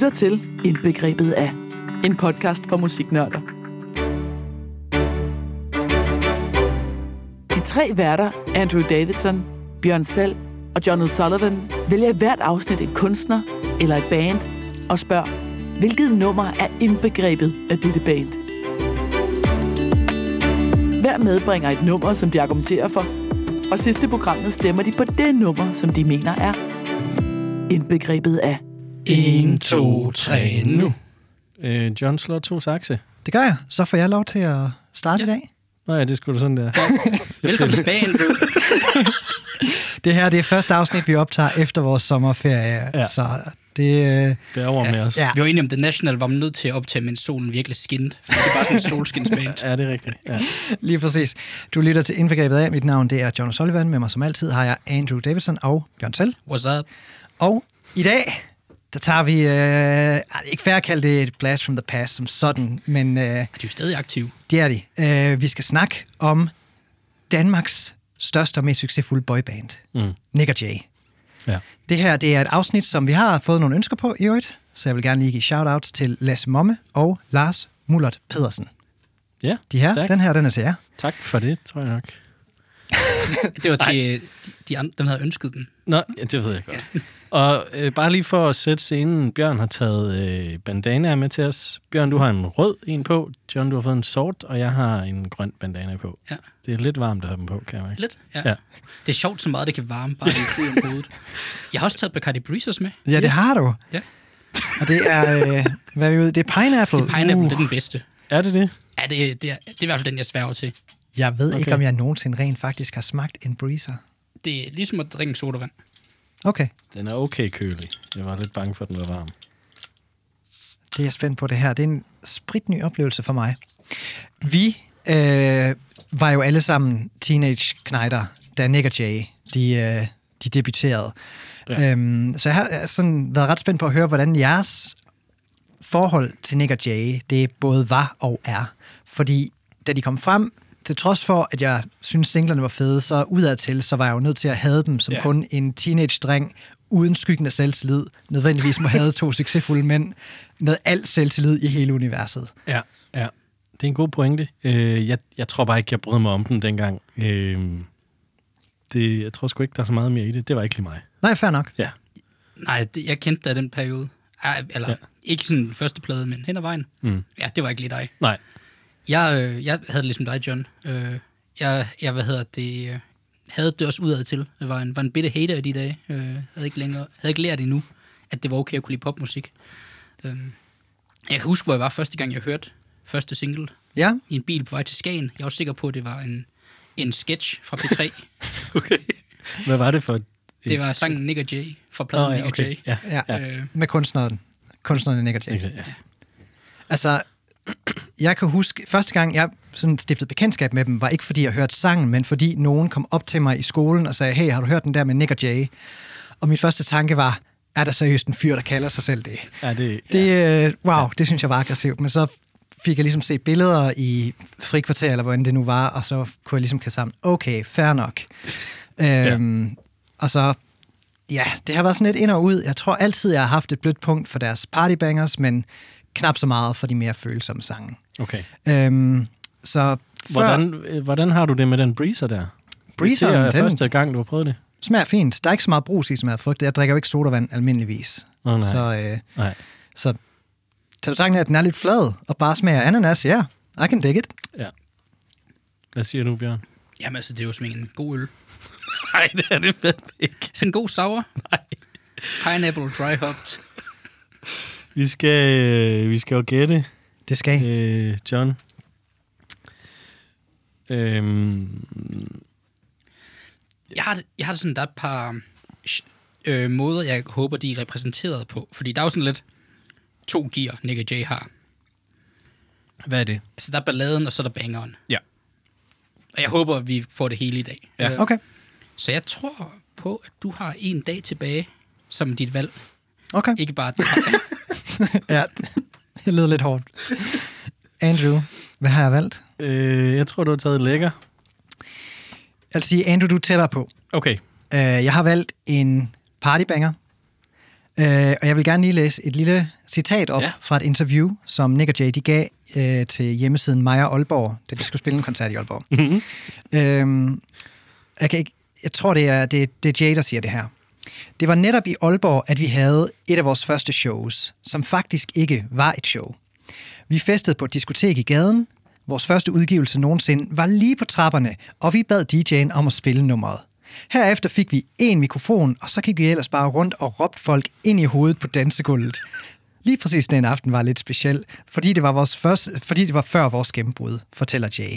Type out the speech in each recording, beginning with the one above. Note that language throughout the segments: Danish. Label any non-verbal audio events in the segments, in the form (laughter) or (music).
lytter til Indbegrebet af. En podcast for musiknørder. De tre værter, Andrew Davidson, Bjørn Selv og John O'Sullivan, vælger i hvert afsnit en kunstner eller et band og spørger, hvilket nummer er indbegrebet af dette band? Hver medbringer et nummer, som de argumenterer for, og sidste programmet stemmer de på det nummer, som de mener er indbegrebet af. 1, 2, 3, nu. Øh, John slår to sakse. Det gør jeg. Så får jeg lov til at starte ja. i dag. Nå ja, det skulle du sådan der. (laughs) Velkommen tilbage, Andrew. (laughs) Det her det er første afsnit, vi optager efter vores sommerferie. Ja. Så det... øh, Bær over med os. Ja. Vi var enige om, The National var man nødt til at optage, mens solen virkelig skinnede. For det er bare sådan en solskinsband. (laughs) Ja, det er rigtigt. Ja. Lige præcis. Du lytter til Indbegrebet af. Mit navn det er John Sullivan. Med mig som altid har jeg Andrew Davidson og Bjørn Selv. What's up? Og i dag, der tager vi... Øh, ikke fair at kalde det et blast from the past som sådan, men øh, De er jo stadig aktive. det er de. Øh, vi skal snakke om Danmarks største og mest succesfulde boyband, Mm. Nick og Jay. ja. Det her det er et afsnit, som vi har fået nogle ønsker på i øvrigt, så jeg vil gerne lige give shout-outs til Lasse Momme og Lars Mullert Pedersen. Ja, De her, tak. den her, den er til jer. tak for det, tror jeg nok. (laughs) Det var til de, de andre, dem, der havde ønsket den. Nå, ja, det ved jeg godt. Og øh, bare lige for at sætte scenen, Bjørn har taget øh, bandana med til os. Bjørn, du har en rød en på. John, du har fået en sort, og jeg har en grøn bandana på. Ja. Det er lidt varmt at have dem på, kan jeg mærke. Lidt, ja. Ja. Det er sjovt, så meget det kan varme, bare om hovedet. (laughs) Jeg har også taget Bacardi Breezers med. Ja, det har du. Ja. Og det er, øh, hvad er vi ude? Det er Pineapple. Uh, Pineapple, det er den bedste. Er det det? Ja, det, det, er, det er i hvert fald den, jeg sværger til. Jeg ved okay. ikke, om jeg nogensinde rent faktisk har smagt en breezer. Det er ligesom at drikke en sodavand. Okay, Den er okay kølig. Jeg var lidt bange for, at den var varm. det er jeg spændt på det her. Det er en spritny oplevelse for mig. Vi øh, var jo alle sammen teenage-knejder, da Nick og Jay, de, øh, de debuterede. Ja. Øhm, så jeg har sådan været ret spændt på at høre, hvordan jeres forhold til Nick og Jay, det både var og er. Fordi da de kom frem, til trods for, at jeg synes singlerne var fede, så udadtil, så var jeg jo nødt til at have dem som. Ja. kun en teenage-dreng, uden skyggen af selvtillid, nødvendigvis må have to succesfulde mænd, med al selvtillid i hele universet. Ja, ja. Det er en god pointe. Øh, jeg, jeg tror bare ikke, jeg brød mig om den dengang. Øh, det, jeg tror sgu ikke, der er så meget mere i det. Det var ikke lige mig. Nej, fair nok. Ja. Nej, det, jeg kendte i den periode. Ej, eller, ja. Ikke sådan første plade, men hen ad vejen. Mm. Ja, det var ikke lige dig. Nej. Jeg, øh, jeg havde det ligesom dig, John. Øh, jeg, jeg, hvad hedder det, øh, havde det også udad til. Jeg var en, var en bitte hater i de dage. Øh, havde, ikke længere, havde ikke lært endnu, at det var okay at kunne lide popmusik. Øh, jeg kan huske, hvor jeg var første gang, jeg hørte første single Ja, i en bil på vej til Skagen. Jeg var sikker på, at det var en, en sketch fra P3. (laughs) Okay. Hvad var det for et... det var sangen Nick og Jay fra pladen Nick ja, og Jay. okay. Ja. ja. Ja. ja. Øh, med kunstneren. Kunstneren Nick og Jay. Ikke- ja. Altså, jeg kan huske, første gang jeg sådan stiftede bekendtskab med dem, var ikke fordi jeg hørte sangen, men fordi nogen kom op til mig i skolen og sagde, hey, har du hørt den der med Nick og Jay? Og min første tanke var, er der seriøst en fyr, der kalder sig selv det? Ja, det, Det, øh, wow, det synes jeg var aggressivt. Men så fik jeg ligesom set billeder i frikvarter, eller hvordan det nu var, og så kunne jeg ligesom kæde sammen, okay, fair nok. Øhm, Og så, ja, det har været sådan lidt ind og ud. Jeg tror altid, jeg har haft et blødt punkt for deres partybangers, men knap så meget for de mere følsomme sange. Okay. Øhm, så før, Hvordan, øh, hvordan har du det med den breezer der? Hvis Breezeren, det er den- første gang, du har prøvet det? smager fint. Der er ikke så meget brus i, som jeg har frygtet. Jeg drikker jo ikke sodavand almindeligvis. Åh, nej. Så, øh, Nej. så til betragtning af, at den er lidt flad og bare smager ananas, ja, I can dig it. Ja. Hvad siger du, Bjørn? jamen altså, det er jo som en god øl. (laughs) Nej, det er det fedt ikke. Sådan en god sour. Nej. Pineapple dry hopped. Vi skal, øh, vi skal jo gætte, Det skal I. øh, John. Øhm, Jeg har, det, jeg har det sådan, der er et par øh, måder, jeg håber, de er repræsenteret på. Fordi der er jo sådan lidt to gear, Nick og Jay har. hvad er det? Altså, der er balladen, og så er der bangeren. Ja. Og jeg håber, vi får det hele i dag. Ja. Øh, Okay, Så jeg tror på, at du har en dag tilbage som dit valg. Okay. Ikke bare... (laughs) Ja, det lyder lidt hårdt. Andrew, hvad har jeg valgt? Øh, jeg tror, du har taget lækker. Jeg vil sige, Andrew, du er tættere på. Okay. Uh, jeg har valgt en partybanger. Øh, og jeg vil gerne lige læse et lille citat op Ja. ja. fra et interview, som Nick og Jay de gav øh, til hjemmesiden Maja Aalborg, da de skulle spille en koncert i Aalborg. Mm-hmm. Øhm, jeg, kan ikke, jeg tror, det er, det, det er Jay, der siger det her. Det var netop i Aalborg, at vi havde et af vores første shows, som faktisk ikke var et show. Vi festede på et diskotek i gaden. Vores første udgivelse nogensinde var lige på trapperne, og vi bad DJ'en om at spille nummeret. Herefter fik vi en mikrofon, og så gik vi ellers bare rundt og råbte folk ind i hovedet på dansegulvet. Lige præcis den aften var lidt speciel, fordi det var, vores første, fordi det var før vores gennembrud, fortæller Jay.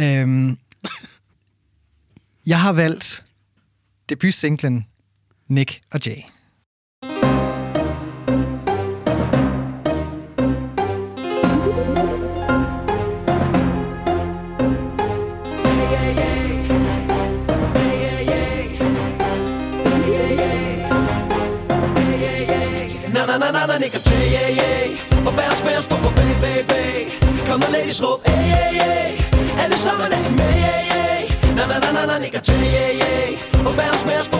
Øhm, jeg har valgt debutsinglen Nick og Jay. Na na na na na Nick Jay, yeah, yeah. Og Bærs med på på bag, bag, bag Kom og ladies råb, hey, yeah, yeah Alle sammen er med, yeah, yeah. Na na na na na Nick Jay, yeah, yeah. Og bounce, med os på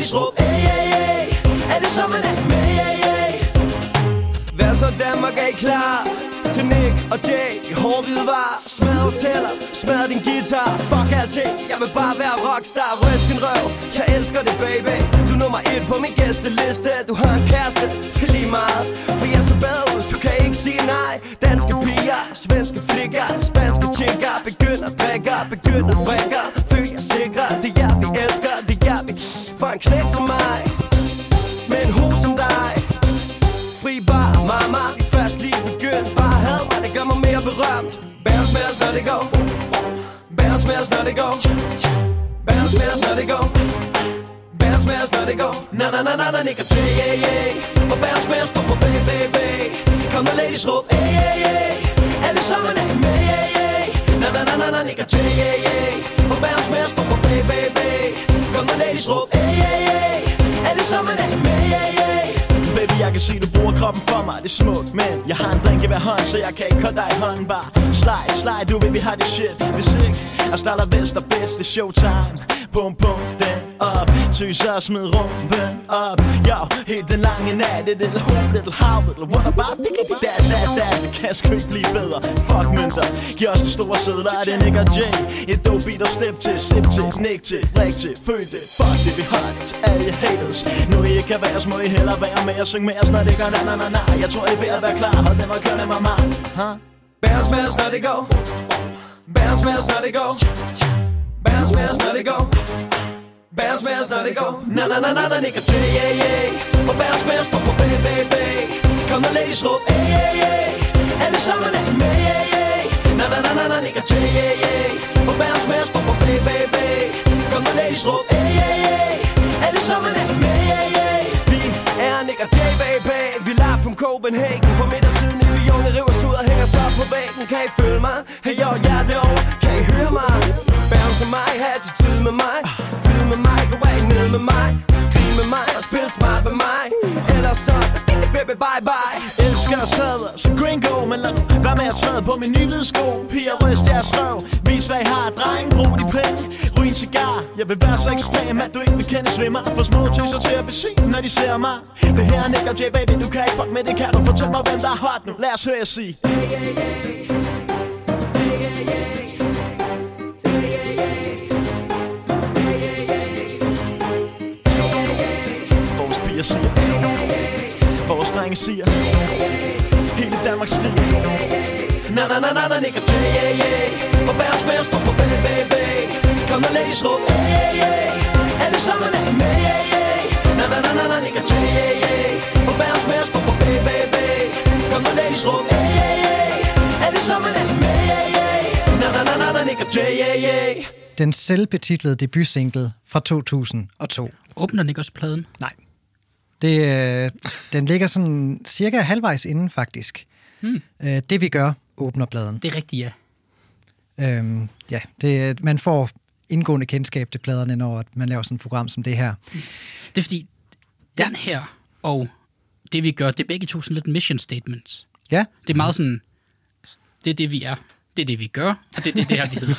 Kom og ladies råb, hey, yeah, yeah Alle sammen er med, yeah, yeah Vær så Danmark, er I klar? Til Nick og Jay. I hård hvide var Smad hoteller, smad din guitar. Fuck alting, jeg vil bare være rockstar. Røst din røv, jeg elsker det baby. Du er nummer et på min gæsteliste. Du har en kæreste, det er lige meget. For jeg så bad ud, du kan ikke sige nej. Danske piger, svenske flikker Spanske tjekker, begynder drikker Begynder drikker, føl jer sikre. Det en knæk som mig Med en hus som dig. Fri bar, mama, vi først lige begyndt Bare had mig, det gør mig mere berømt. Bounce med os, når det går Bounce med os, når det går Bounce med os, når det går Bounce med os, når det går Na na na na na, nigga, og yeah, yeah. Og bounce med os, bumper, baby, bag, bag, Kom der ladies råb, hey, yeah, yeah. Alle sammen er med, yeah, yeah. Na na na na na, nigga, og yeah, yeah. Og bounce med os, bumper, baby, bag, bag, Kom der ladies råb, hey, yeah, jeg kan se, du bruger kroppen for mig, det er smukt Men jeg har en drink i hver hånd, så jeg kan ikke holde dig i hånden. Bare slide, slide, du ved, vi har det shit. Hvis ikke, jeg starter vest og bedst, det er showtime. Bum, bum, den op. Tøser og smid rumpen op. Yo, helt den lange nat, Et little who, little how, little what about det kan da, da, da. Det kan sgu ikke blive bedre, fuck mønter. Giv os de store sædler, det er Nick og Jay. Et dope beat og step til, sip til, nick til, ræk til, føl det. Fuck det, vi har det. Til alle jer haters. Nu I ikke kan være os, må I hellere være med og synge med os, når det gør na na na na. Jeg tror I er ved at være klar, hold dem og kør dem af mig, huh? Bounce med os, når det går. Bounce med os, når det går. Bærs med os, når det går. Bounce, bounce, os, når det går. Na na na na na, nigga og yeah, yeah. Og bounce, med os, på bang, bang, bag, bag Kom og ladies råb, hey, yeah, yeah. Alle sammen er med, yeah, yeah. Na na na na na, nigga og yeah, yeah. Og bounce, med os, på bang, bang, bag, bag Kom og ladies råb, hey, yeah, yeah. Alle sammen er med, yeah, yeah. Vi er nigga og baby Vi er live from Copenhagen. På midtersiden i vi unge river os ud og hænger så på væggen. Kan I føle mig? Hey yo, jeg er derovre Kan I høre mig? Bounce med mig, have attitude med mig. Baby bye bye. Elsker sadler, så gringo Men lad nu være med at træde på min nye sko? Piger, ryst jeres røv Vis hvad I har, dreng, brug de penge. Ryg en cigar, jeg vil være så ekstrem At du ikke vil kende svimmer. For små tøser til at besige, når de ser mig. Det her er Nick og J, baby, du kan ikke fuck med det. Kan du fortælle mig, hvem der er hot nu? Lad os høre jer sige Vores piger siger Drenge siger. Hele Danmark skriger. Na na na na na, og Jay, yeah, yeah. Og bærs med os, på på bag, bag, bag Kom og ladies råb, hey, yeah, yeah. Alle sammen er med, yeah, yeah. Na na na na na, og Jay, yeah, yeah. Og bærs med os, på på bag, bag, bag Kom og ladies råb, hey, yeah, yeah. Alle sammen er med, yeah, yeah. Na na na na na, og Jay, yeah, yeah. Den selvbetitlede debutsingle fra 2002. Åbner den ikke også pladen? Nej. Det, øh, den ligger sådan cirka halvvejs inden, faktisk. Hmm. Øh, det vi gør, åbner pladen. Det er rigtigt, ja. Øhm, ja, det, man får indgående kendskab til pladerne, når man laver sådan et program som det her. Det er fordi, den her og det vi gør, det er begge to sådan lidt mission statements. Ja, Det er meget sådan, det er det vi er, det er det vi gør, og det er det, det her vi hedder.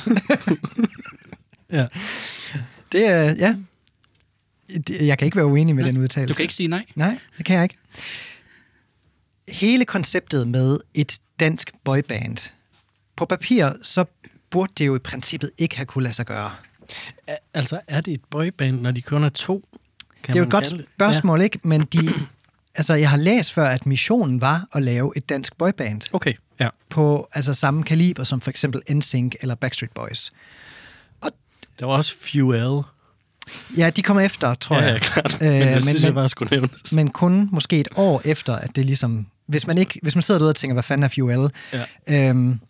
(laughs) det er, ja. Jeg kan ikke være uenig med Nej, den udtalelse. Du kan ikke sige nej. Nej, det kan jeg ikke. Hele konceptet med et dansk boyband. På papir, så burde det jo i princippet ikke have kunne lade sig gøre. Altså, er det et boyband, når de kun er to? Kan det er jo et godt spørgsmål, ikke? Men de, (clears throat) altså, jeg har læst før, at missionen var at lave et dansk boyband Ja. Okay, ja. på altså, samme kaliber som for eksempel NSYNC eller Backstreet Boys. Der var også Fuel. Ja, de kommer efter, tror ja, jeg. ja, klart. Øh, men det men- synes jeg men- bare skulle nævnes. men kun måske et år efter, at det ligesom... Hvis man, ikke, hvis man sidder derude og tænker, hvad fanden er Fuel? Ja. Øhm,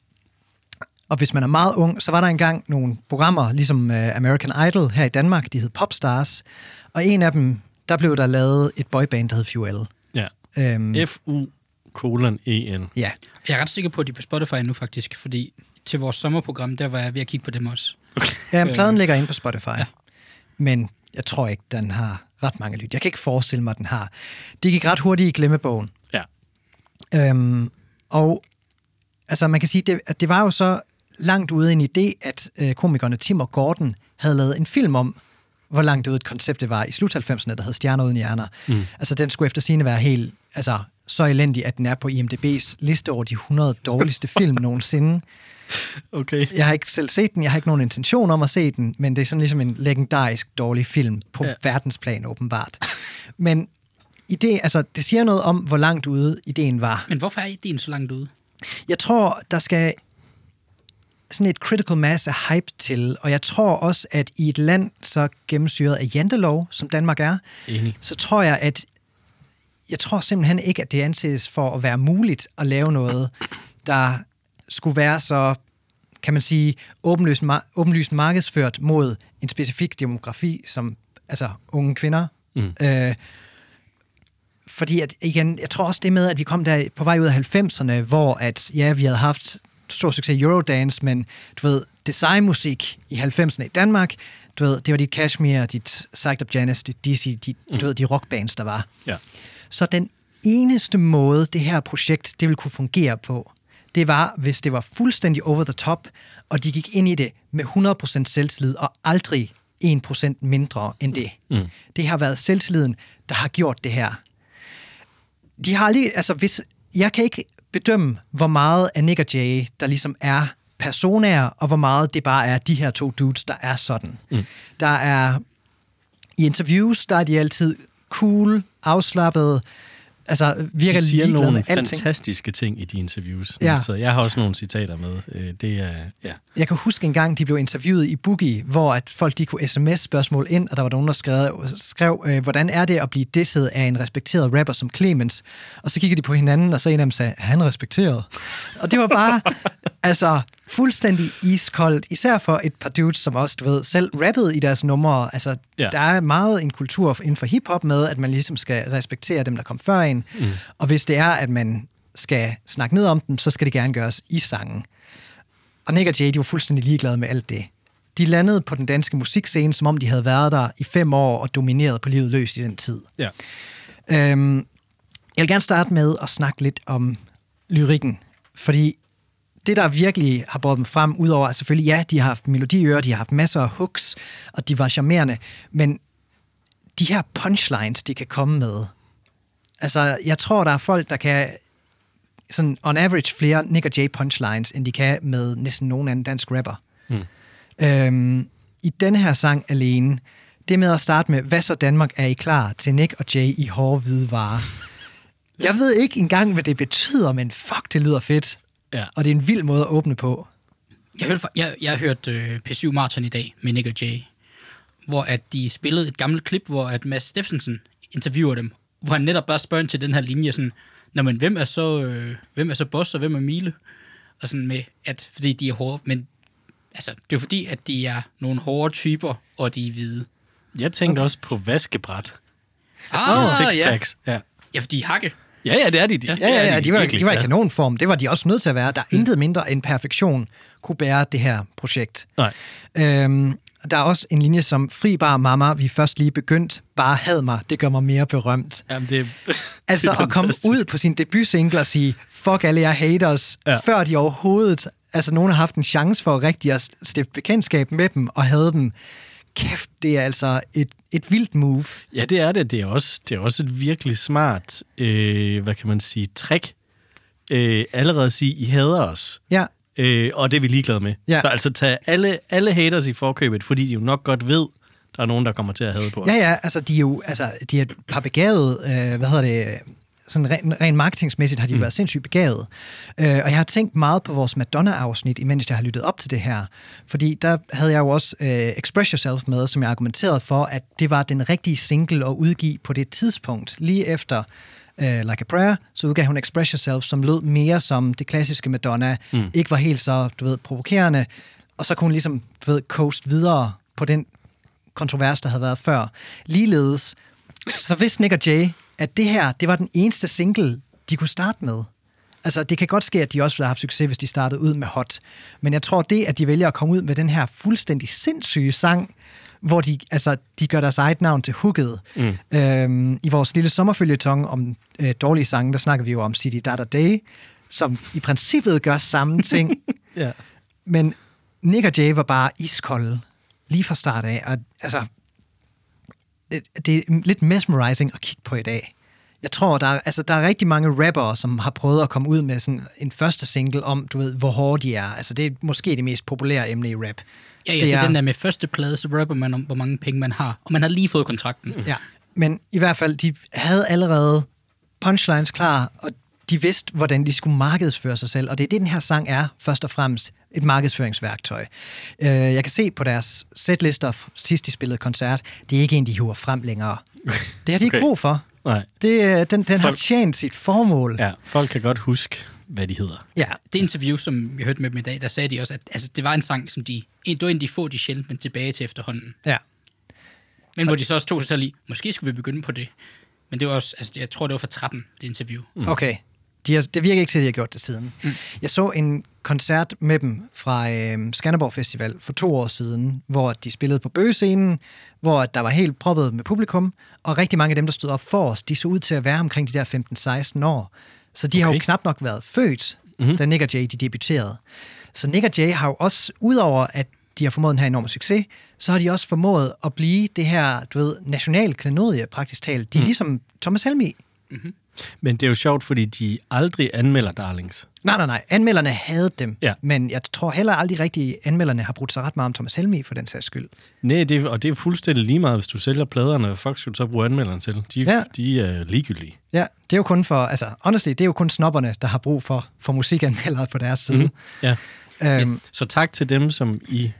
og hvis man er meget ung, så var der engang nogle programmer, ligesom uh, American Idol her i Danmark, de hed Popstars. Og en af dem, der blev der lavet et boyband, der hed Fuel. Ja. Øhm, F-U kolon E-N. ja, Jeg er ret sikker på, at de er på Spotify nu faktisk, fordi til vores sommerprogram, der var jeg ved at kigge på dem også. ja Øh. pladen ligger inde på Spotify. Ja. Men jeg tror ikke, den har ret mange lyt. Jeg kan ikke forestille mig, at den har. De gik ret hurtigt i glemmebogen. Ja. Øhm, og altså man kan sige, det, at det var jo så langt ude en idé, at øh, komikerne Tim og Gordon havde lavet en film om, hvor langt ude et koncept det var i slut 90'erne, der hed Stjerner uden hjerner. Mm. Altså den skulle efter sine være helt, altså så elendig, at den er på IMDb's liste over de 100 dårligste film (laughs) nogensinde. Okay. Jeg har ikke selv set den, jeg har ikke nogen intention om at se den, men det er sådan ligesom en legendarisk dårlig film på Ja. verdensplan åbenbart. Men idé, altså, det siger noget om, hvor langt ude ideen var. Men hvorfor er ideen så langt ude? Jeg tror, der skal sådan et critical mass af hype til, og jeg tror også, at i et land så gennemsyret af jantelov, som Danmark er, Enig. så tror jeg, at jeg tror simpelthen ikke, at det anses for at være muligt at lave noget, der skulle være så, kan man sige, åbenlyst, mar- åbenlyst markedsført mod en specifik demografi, som altså unge kvinder. Mm. Øh, fordi at, igen, jeg tror også det med, at vi kom der på vej ud af 90'erne, hvor at, ja, vi havde haft stor succes i Eurodance, men du ved, designmusik i 90'erne i Danmark, du ved, det var dit Kashmir, dit Psyched Up Janice, dit DC, dit, mm. du ved, de rockbands, der var. Ja. Så den eneste måde, det her projekt det ville kunne fungere på, det var, hvis det var fuldstændig over the top, og de gik ind i det med 100% selvtillid, og aldrig 1% mindre end det. Mm. Det har været selvtilliden, der har gjort det her. De har lige, altså hvis, jeg kan ikke bedømme, hvor meget af Nick og Jay, der ligesom er personer, og hvor meget det bare er de her to dudes, der er sådan. Mm. Der er, i interviews, der er de altid cool, afslappede, altså virker De siger nogle med alting. fantastiske ting i de interviews. Ja. Så jeg har også nogle citater med. Øh, Det er, ja. Jeg kan huske en gang, de blev interviewet i Boogie, hvor at folk de kunne sms-spørgsmål ind, og der var nogen, der skrev, skrev øh, hvordan er det at blive disset af en respekteret rapper som Clemens? Og så kiggede de på hinanden, og så en af dem sagde, han respekteret? Og det var bare, (laughs) altså, fuldstændig iskoldt, især for et par dudes, som også, du ved, selv rappede i deres numre. Altså, Ja. der er meget en kultur inden for hiphop med, at man ligesom skal respektere dem, der kom før en. Mm. Og hvis det er, at man skal snakke ned om dem, så skal det gerne gøres i sangen. Og Nick og Jay, de var fuldstændig ligeglade med alt det. De landede på den danske musikscene, som om de havde været der i fem år og domineret på livet løs i den tid. ja. Øhm, jeg vil gerne starte med at snakke lidt om lyrikken, fordi det, der virkelig har båret dem frem, udover at selvfølgelig, ja, de har haft melodiører, de har haft masser af hooks, og de var charmerende, men de her punchlines, de kan komme med, altså, jeg tror, der er folk, der kan sådan on average flere Nick og Jay punchlines, end de kan med næsten nogen anden dansk rapper. Mm. Øhm, I denne her sang alene, det med at starte med, hvad så Danmark er I klar til Nick og Jay i hårde hvide varer. Jeg ved ikke engang, hvad det betyder, men fuck, det lyder fedt. Ja. Og det er en vild måde at åbne på. Jeg hørte, jeg, jeg hørte øh, P7 Martin i dag med Nick og Jay, hvor at de spillede et gammelt klip, hvor at Mads Steffensen interviewer dem, hvor han netop bare spørger til den her linje, sådan, Nå, men hvem er så, øh, hvem er så boss, og hvem er Mile? Og sådan med, at fordi de er hårde, men altså, det er fordi, at de er nogle hårde typer, og de er hvide. Jeg tænkte okay. også på vaskebræt. Ah, ja. Sixpacks. Ja. ja, for de er hakke. Ja, ja, det er de. de Ja, Ja, ja, ja, de var, virkelig, de var i kanonform. Det var de også nødt til at være. Der er intet mindre end perfektion kunne bære det her projekt. Nej. Øhm, der er også en linje som Fri bar mamma, vi er først lige begyndt, bare had mig, det gør mig mere berømt. Jamen, det, (laughs) Altså det er at komme ud på sin debutsingle og sige, fuck alle jer haters, Ja. ja. før de overhovedet, altså nogen har haft en chance for rigtig at stifte bekendtskab med dem og havde dem, kæft, det er altså et, et vildt move. Ja, det er det. Det er også, det er også et virkelig smart, øh, hvad kan man sige, trick. Øh, allerede at sige, I hader os. Ja, Øh, og det er vi ligeglade med. Ja. Så altså tage alle, alle haters i forkøbet, fordi de jo nok godt ved, der er nogen, der kommer til at hade på os. ja, ja, altså de er jo altså, de er et par begavede, øh, hvad hedder det, sådan rent, rent marketingsmæssigt har de mm. været sindssygt begavet. Øh, og jeg har tænkt meget på vores Madonna-afsnit, imens jeg har lyttet op til det her. Fordi der havde jeg jo også øh, Express Yourself med, som jeg argumenterede for, at det var den rigtige single at udgive på det tidspunkt. Lige efter øh, Like a Prayer, så udgav hun Express Yourself, som lød mere som det klassiske Madonna. Mm. Ikke var helt så, du ved, provokerende. Og så kunne hun ligesom, du ved, coast videre på den kontrovers, der havde været før. Ligeledes, så vidste Nick og Jay, at det her, det var den eneste single, de kunne starte med. Altså, det kan godt ske, at de også ville have haft succes, hvis de startede ud med Hot. Men jeg tror, det, at de vælger at komme ud med den her fuldstændig sindssyge sang, hvor de, altså, de gør deres eget navn til hooket. Mm. Øhm, I vores lille sommerfølgetong om øh, dårlige sange, der snakker vi jo om City Data Day, som i princippet gør samme (laughs) ting, Ja. men Nick og Jay var bare iskolde lige fra start af. Og, altså, det, er lidt mesmerizing at kigge på i dag. Jeg tror, der er, altså, der er rigtig mange rappere, som har prøvet at komme ud med sådan en første single om, du ved, hvor hårde de er. Altså, det er måske det mest populære emne i rap. Ja, ja, det, det er den der med første plade, så rapper man om, hvor mange penge man har. Og man har lige fået kontrakten. Ja, men i hvert fald, de havde allerede punchlines klar, og de vidste, hvordan de skulle markedsføre sig selv. Og det er det, den her sang er, først og fremmest et markedsføringsværktøj. Øh, jeg kan se på deres setlister, sidst de spillede koncert, det er ikke en, de hiver frem længere. (laughs) Det har de ikke Okay. brug for. Nej. Det, øh, den den har Folk- tjent sit formål. Ja, folk kan godt huske, hvad de hedder. ja. Det interview, som jeg hørte med dem i dag, der sagde de også, at altså, det var en sang, som de... En, det var en, de få, de sjældent vendte tilbage til efterhånden. ja. Men hvor de så også tog sig selv i, måske skulle vi begynde på det. Men det var også, altså, jeg tror, det var for 13, det interview. Mm. Okay. De har, det virker ikke til, at de har gjort det siden. Mm. Jeg så en koncert med dem fra øh, Skanderborg Festival for to år siden, hvor de spillede på bøgescenen, hvor der var helt proppet med publikum, og rigtig mange af dem, der stod op for os, de så ud til at være omkring de der 15-16 år. Så de okay. har jo knap nok været født, mm-hmm. da Nick og Jay de debuterede. Så Nick og Jay har jo også, udover at de har formået den her enorme succes, så har de også formået at blive det her, du ved, national klenodie praktisk talt. De er mm. ligesom Thomas Helmi. Men det er jo sjovt, fordi de aldrig anmelder Darlings. Nej, nej, nej. Anmelderne havde dem. Ja. Men jeg tror heller aldrig rigtigt, at anmelderne har brugt sig ret meget om Thomas Helmi for den sags skyld. Nej, det, er- og det er fuldstændig lige meget, hvis du sælger pladerne. Hvad fuck skal du så bruge anmelderen til? De, Ja. ja. de er ligegyldige. Ja, det er jo kun for, altså honestly, det er jo kun snobberne, der har brug for, for musikanmeldere på deres side. Ja. Mm. Øhm, Så tak til dem, som I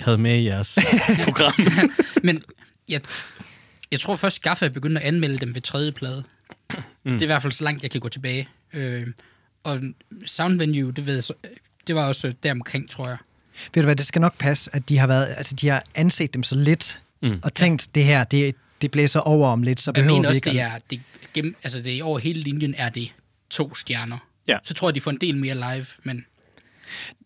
havde med i jeres (laughs) program. Men jeg, jeg tror først, Gaffa begyndte at anmelde dem ved tredje plade. Mm. Det er i hvert fald så langt, jeg kan gå tilbage. Øh, og Sound Venue, det, ved jeg, så, det var også deromkring, tror jeg. ved du hvad, det skal nok passe, at de har, været, altså, de har anset dem så lidt, mm. og tænkt, det her, det, det blæser over om lidt, så Jeg behøver mener vi også, ikke... det er, det, gennem, altså det er over hele linjen er det to stjerner. Ja. Så tror jeg, de får en del mere live, men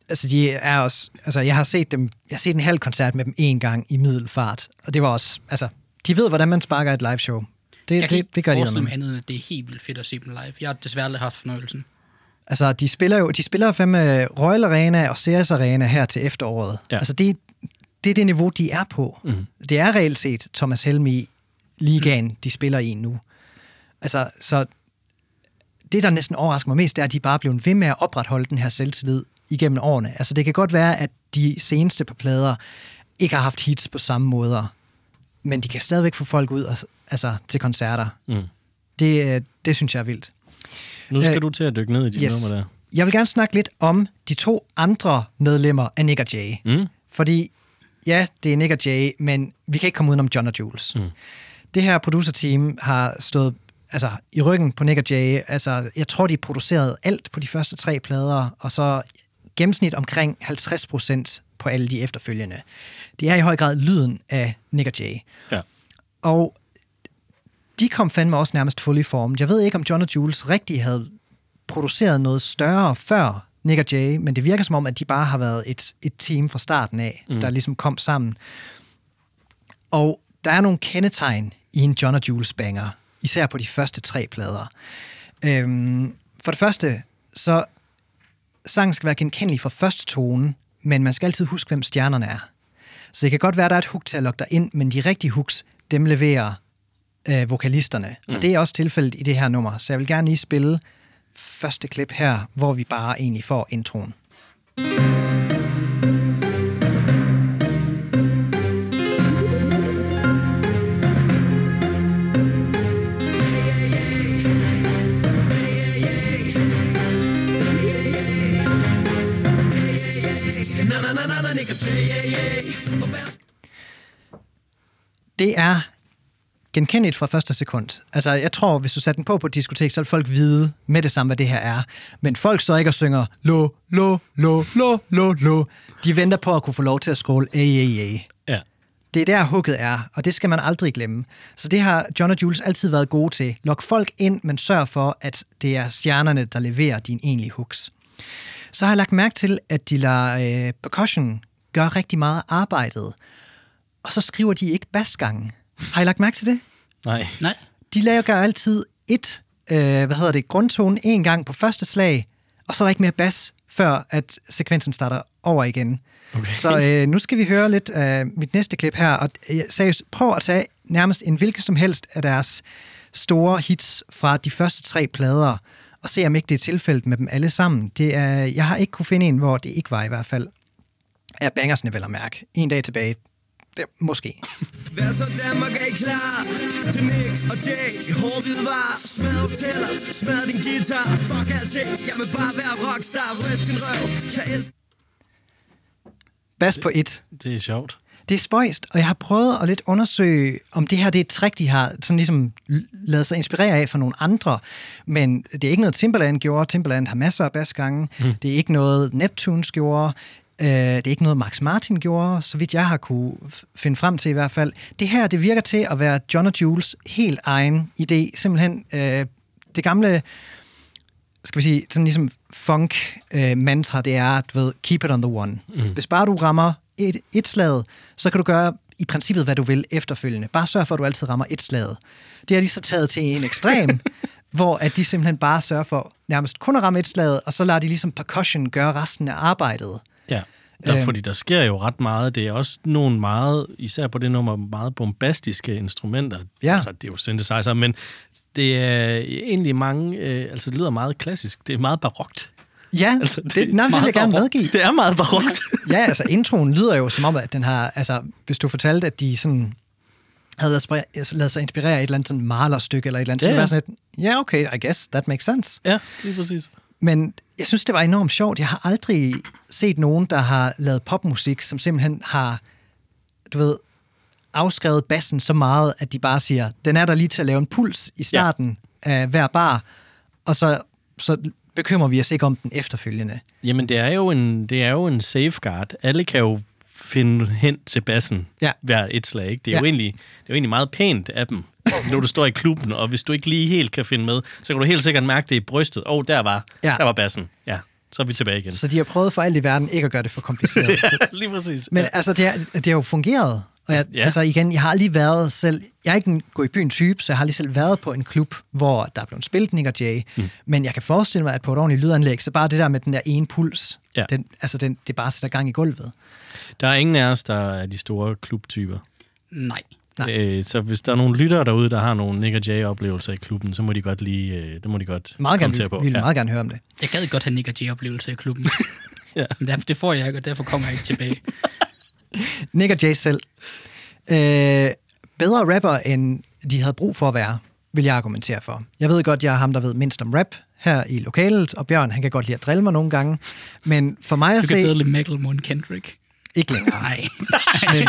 altså de er også, altså jeg har set dem, jeg har set en halv koncert med dem en gang i middelfart, og det var også, altså, de ved, hvordan man sparker et live show. Det, jeg kan det, ikke det gør de forestille med. mig andet, at det er helt vildt fedt at se dem live. Jeg har desværre aldrig haft fornøjelsen. Altså, de spiller jo, de spiller fandme Royal Arena og Ceres Arena her til efteråret. Ja. Altså, det, det er det niveau, de er på. Mm. Det er reelt set Thomas Helmi ligaen, mm. de spiller i nu. Altså, så det, der næsten overrasker mig mest, det er, at de bare er blevet ved med at opretholde den her selvtillid igennem årene. Altså, det kan godt være, at de seneste par plader ikke har haft hits på samme måder, men de kan stadigvæk få folk ud og, altså, til koncerter. Mm. Det, øh, det synes jeg er vildt. Nu skal Øh, du til at dykke ned i de yes. numre der. Jeg vil gerne snakke lidt om de to andre medlemmer af Nick og Jay. Mm. Fordi, ja, det er Nick og Jay, men vi kan ikke komme udenom John og Jules. Mm. Det her producerteam har stået altså, i ryggen på Nick og Jay. Altså, jeg tror, de producerede alt på de første tre plader, og så gennemsnit omkring 50 procent på alle de efterfølgende. Det er i høj grad lyden af Nick og Jay. Ja. Og de kom fandme også nærmest fully formed. Jeg ved ikke, om John og Jules rigtig havde produceret noget større før Nick og Jay, men det virker som om, at de bare har været et, et team fra starten af, mm. der ligesom kom sammen. Og der er nogle kendetegn i en John og Jules banger, især på de første tre plader. Øhm, for det første, så sangen skal være genkendelig fra første tone, men man skal altid huske, hvem stjernerne er. Så det kan godt være, at der er et hook til at lokke dig ind, men de rigtige hooks, dem leverer øh, vokalisterne. Mm. Og det er også tilfældet i det her nummer. Så jeg vil gerne lige spille første klip her, hvor vi bare egentlig får introen. Det er genkendeligt fra første sekund. Altså, jeg tror, hvis du satte den på på et diskotek, så vil folk vide med det samme, hvad det her er. Men folk står ikke og synger lo, lo, lo, lo, lo, lo. De venter på at kunne få lov til at scrolle a, a, a. Ja. Det er der hooket er, og det skal man aldrig glemme. Så det har John og Jules altid været gode til. Lok folk ind, men sørg for, at det er stjernerne, der leverer dine egentlige hooks. Så har jeg lagt mærke til, at de lader øh, percussion gøre rigtig meget arbejdet. Og så skriver de ikke basgangen. Har I lagt mærke til det? Nej. Nej. De laver altid et, øh, hvad hedder det, grundtone en gang på første slag, og så er der ikke mere bas, før at sekvensen starter over igen. Okay. Så øh, nu skal vi høre lidt af mit næste klip her, og øh, seriøst, prøv at tage nærmest en hvilken som helst af deres store hits fra de første tre plader, og se om ikke det er tilfældet med dem alle sammen. Det er, jeg har ikke kunne finde en, hvor det ikke var i hvert fald. Er bangersne vel at mærke. En dag tilbage. Det, måske. Hvad så Danmark er I klar Til Nick og Jay i hårdhvid var Smad tæller, smad din guitar Fuck alting, jeg vil bare være rockstar Rest din røv, jeg elsker Bas på et. Det er sjovt. Det er spøjst, og jeg har prøvet at lidt undersøge, om det her det er et trick, de har sådan ligesom lavet sig inspirere af fra nogle andre. Men det er ikke noget, Timberland gjorde. Timberland har masser af basgange. Mm. Det er ikke noget, Neptunes gjorde. Øh, det er ikke noget, Max Martin gjorde, så vidt jeg har kunne finde frem til i hvert fald. Det her, det virker til at være John og Jules helt egen idé. Simpelthen øh, det gamle skal vi sige, sådan ligesom funk-mantra, øh, det er, du ved, keep it on the one. Mm. Hvis bare du rammer et, et slag, så kan du gøre i princippet, hvad du vil efterfølgende. Bare sørg for, at du altid rammer et slag. Det har de så taget til en ekstrem, (laughs) hvor at de simpelthen bare sørger for nærmest kun at ramme et slag, og så lader de ligesom percussion gøre resten af arbejdet. Ja. Der, Øhm. fordi der sker jo ret meget. Det er også nogle meget, især på det nummer, meget bombastiske instrumenter. Ja. Altså, det er jo synthesizer, men det er egentlig mange, øh, altså det lyder meget klassisk. Det er meget barokt. Ja, Altså, det det, nej, det vil jeg gerne barokt. medgive. Det er meget barokt. Ja, altså introen lyder jo som om, at den har, altså hvis du fortalte, at de sådan havde ladet sig- altså, sig inspirere af et eller andet sådan malerstykke eller et eller andet, så Ja, det ja. sådan et, ja, okay, I guess that makes sense. ja, lige præcis. Men jeg synes, det var enormt sjovt. Jeg har aldrig set nogen, der har lavet popmusik, som simpelthen har, du ved, afskrevet bassen så meget, at de bare siger, den er der lige til at lave en puls i starten ja. af hver bar, og så, så bekymrer vi os ikke om den efterfølgende. Jamen, det er jo en, det er jo en safeguard. Alle kan jo finde hen til bassen Ja. hver et slag. Ikke? Det, er Ja. jo egentlig, det er jo egentlig meget pænt af dem, når du står i klubben, og hvis du ikke lige helt kan finde med, så kan du helt sikkert mærke det i brystet. Åh, oh, der var, Ja. der var bassen. Ja, så er vi tilbage igen. Så de har prøvet for alt i verden ikke at gøre det for kompliceret. (laughs) Så lige præcis. Men ja. altså, det, er, det har jo fungeret. Og jeg, Ja. ja. altså igen, jeg har aldrig været selv... Jeg er ikke en gå i byen type, så jeg har aldrig selv været på en klub, hvor der er blevet spillet Nick og Jay. Mm. Men jeg kan forestille mig, at på et ordentligt lydanlæg, så bare det der med den der ene puls, Ja. den, altså den, det bare sætter gang i gulvet. Der er ingen af os, der er de store klubtyper. Nej. Nej. Øh, så hvis der er nogle lyttere derude, der har nogle Nick og Jay-oplevelser i klubben, så må de godt lige, øh, det må de godt Meget komme gerne, til på. vi vil Ja. meget gerne høre om det. Jeg gad godt have Nick og Jay-oplevelse i klubben. (laughs) Ja. Men derfor, det får jeg ikke, og derfor kommer jeg ikke tilbage. (laughs) Nick og Jay selv. Øh, bedre rapper, end de havde brug for at være, vil jeg argumentere for. Jeg ved godt, jeg er ham, der ved mindst om rap her i lokalet, og Bjørn, han kan godt lide at drille mig nogle gange. Men for mig at Du kan se... bedre lide Macklemore end Kendrick. Ikke længere. Nej. (laughs) men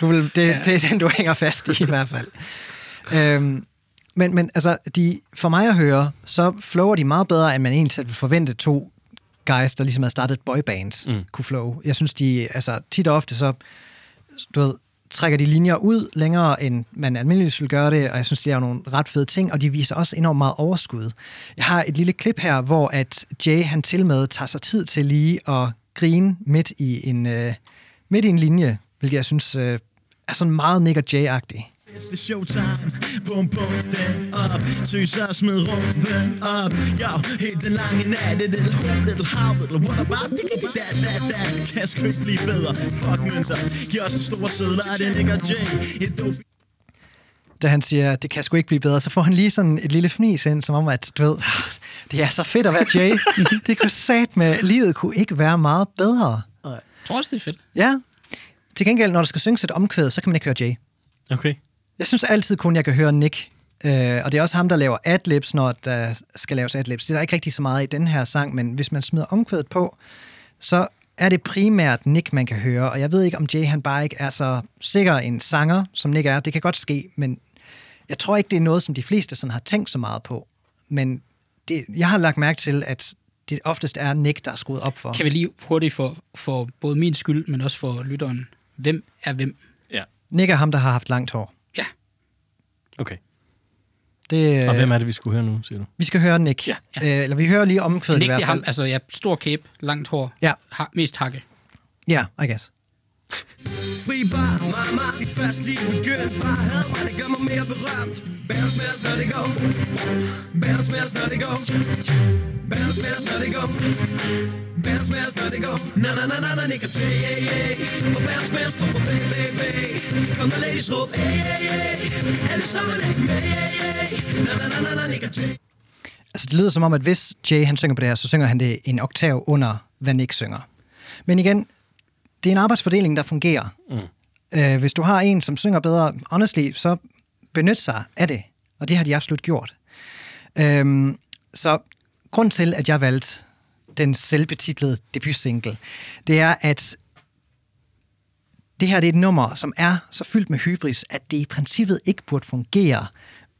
du vil, det, Ja. det er den, du hænger fast i i hvert fald. Øhm, men, men altså, de, for mig at høre, så flower de meget bedre, end man egentlig selv vil forvente to guys, der ligesom havde startet et boyband, Mm. kunne flow. Jeg synes, de, altså tit og ofte så, du ved, trækker de linjer ud længere, end man almindeligvis vil gøre det, og jeg synes, de er nogle ret fede ting, og de viser også enormt meget overskud. Jeg har et lille klip her, hvor at Jay, han til med tager sig tid til lige at grine midt i en, øh, midt i en linje, hvilket jeg synes øh, er sådan meget Nick og Jay-agtig. Det er showtime, bum bum den op. Tøser og smid rumpen op. Yo, helt den lange nat Et little home, little how, little what about? That, that, that, kan sgu ikke blive bedre. Fuck mønter, giv os en stor sædler Det er Nick og Jay, et dope Da han siger, det kan sgu ikke blive bedre, så får han lige sådan et lille fnis ind, som om, at du ved, (laughs) det er så fedt at være Jay. (laughs) det kunne sat med, livet kunne ikke være meget bedre. Jeg tror også, det er fedt. Ja. Til gengæld, når der skal synges et omkvæd, så kan man ikke høre Jay. Okay. Jeg synes altid kun, jeg kan høre Nick. Øh, og det er også ham, der laver adlibs, når der skal laves adlibs. Det er der ikke rigtig så meget i den her sang, men hvis man smider omkvædet på, så er det primært Nick, man kan høre. Og jeg ved ikke, om Jay han bare ikke er så sikker en sanger, som Nick er. Det kan godt ske, men jeg tror ikke, det er noget, som de fleste sådan har tænkt så meget på. Men det, jeg har lagt mærke til, at det oftest er Nick, der er skruet op for. Kan vi lige hurtigt for, for både min skyld, men også for lytteren. Hvem er hvem? Ja. Nick er ham, der har haft langt hår. Ja, Okay. Det, Og hvem er det, vi skulle høre nu, siger du? Vi skal høre Nick. Ja, Øh, eller vi hører lige omkvædet i Nick, det hvert er fald. ham. Altså, ja, stor kæbe, langt hår, Ja, ha, mest hakke. ja, I guess. Fri bar, mama, vi først lige begyndt Bare had mig, det gør mig mere berømt Bære smager, når det går Bære smager, når det går Går Bære smager, når det går Na na na na na, nikker til, yeah yeah Og bære smager, på bag bag bag Kom der ladies råb, hey hey hey Alle sammen er med, yeah yeah Na na na na na, nikker til Altså, det lyder som om, at hvis Jay han synger på det her, så synger han det en oktav under, hvad Nick synger. Men igen, det er en arbejdsfordeling, der fungerer. Mm. Øh, hvis du har en, som synger bedre, honestly, så benyt sig af det. Og det har de absolut gjort. Øhm, så grund til, at jeg valgte den selvbetitlede debutsingle, det er, at det her det er et nummer, som er så fyldt med hybris, at det i princippet ikke burde fungere,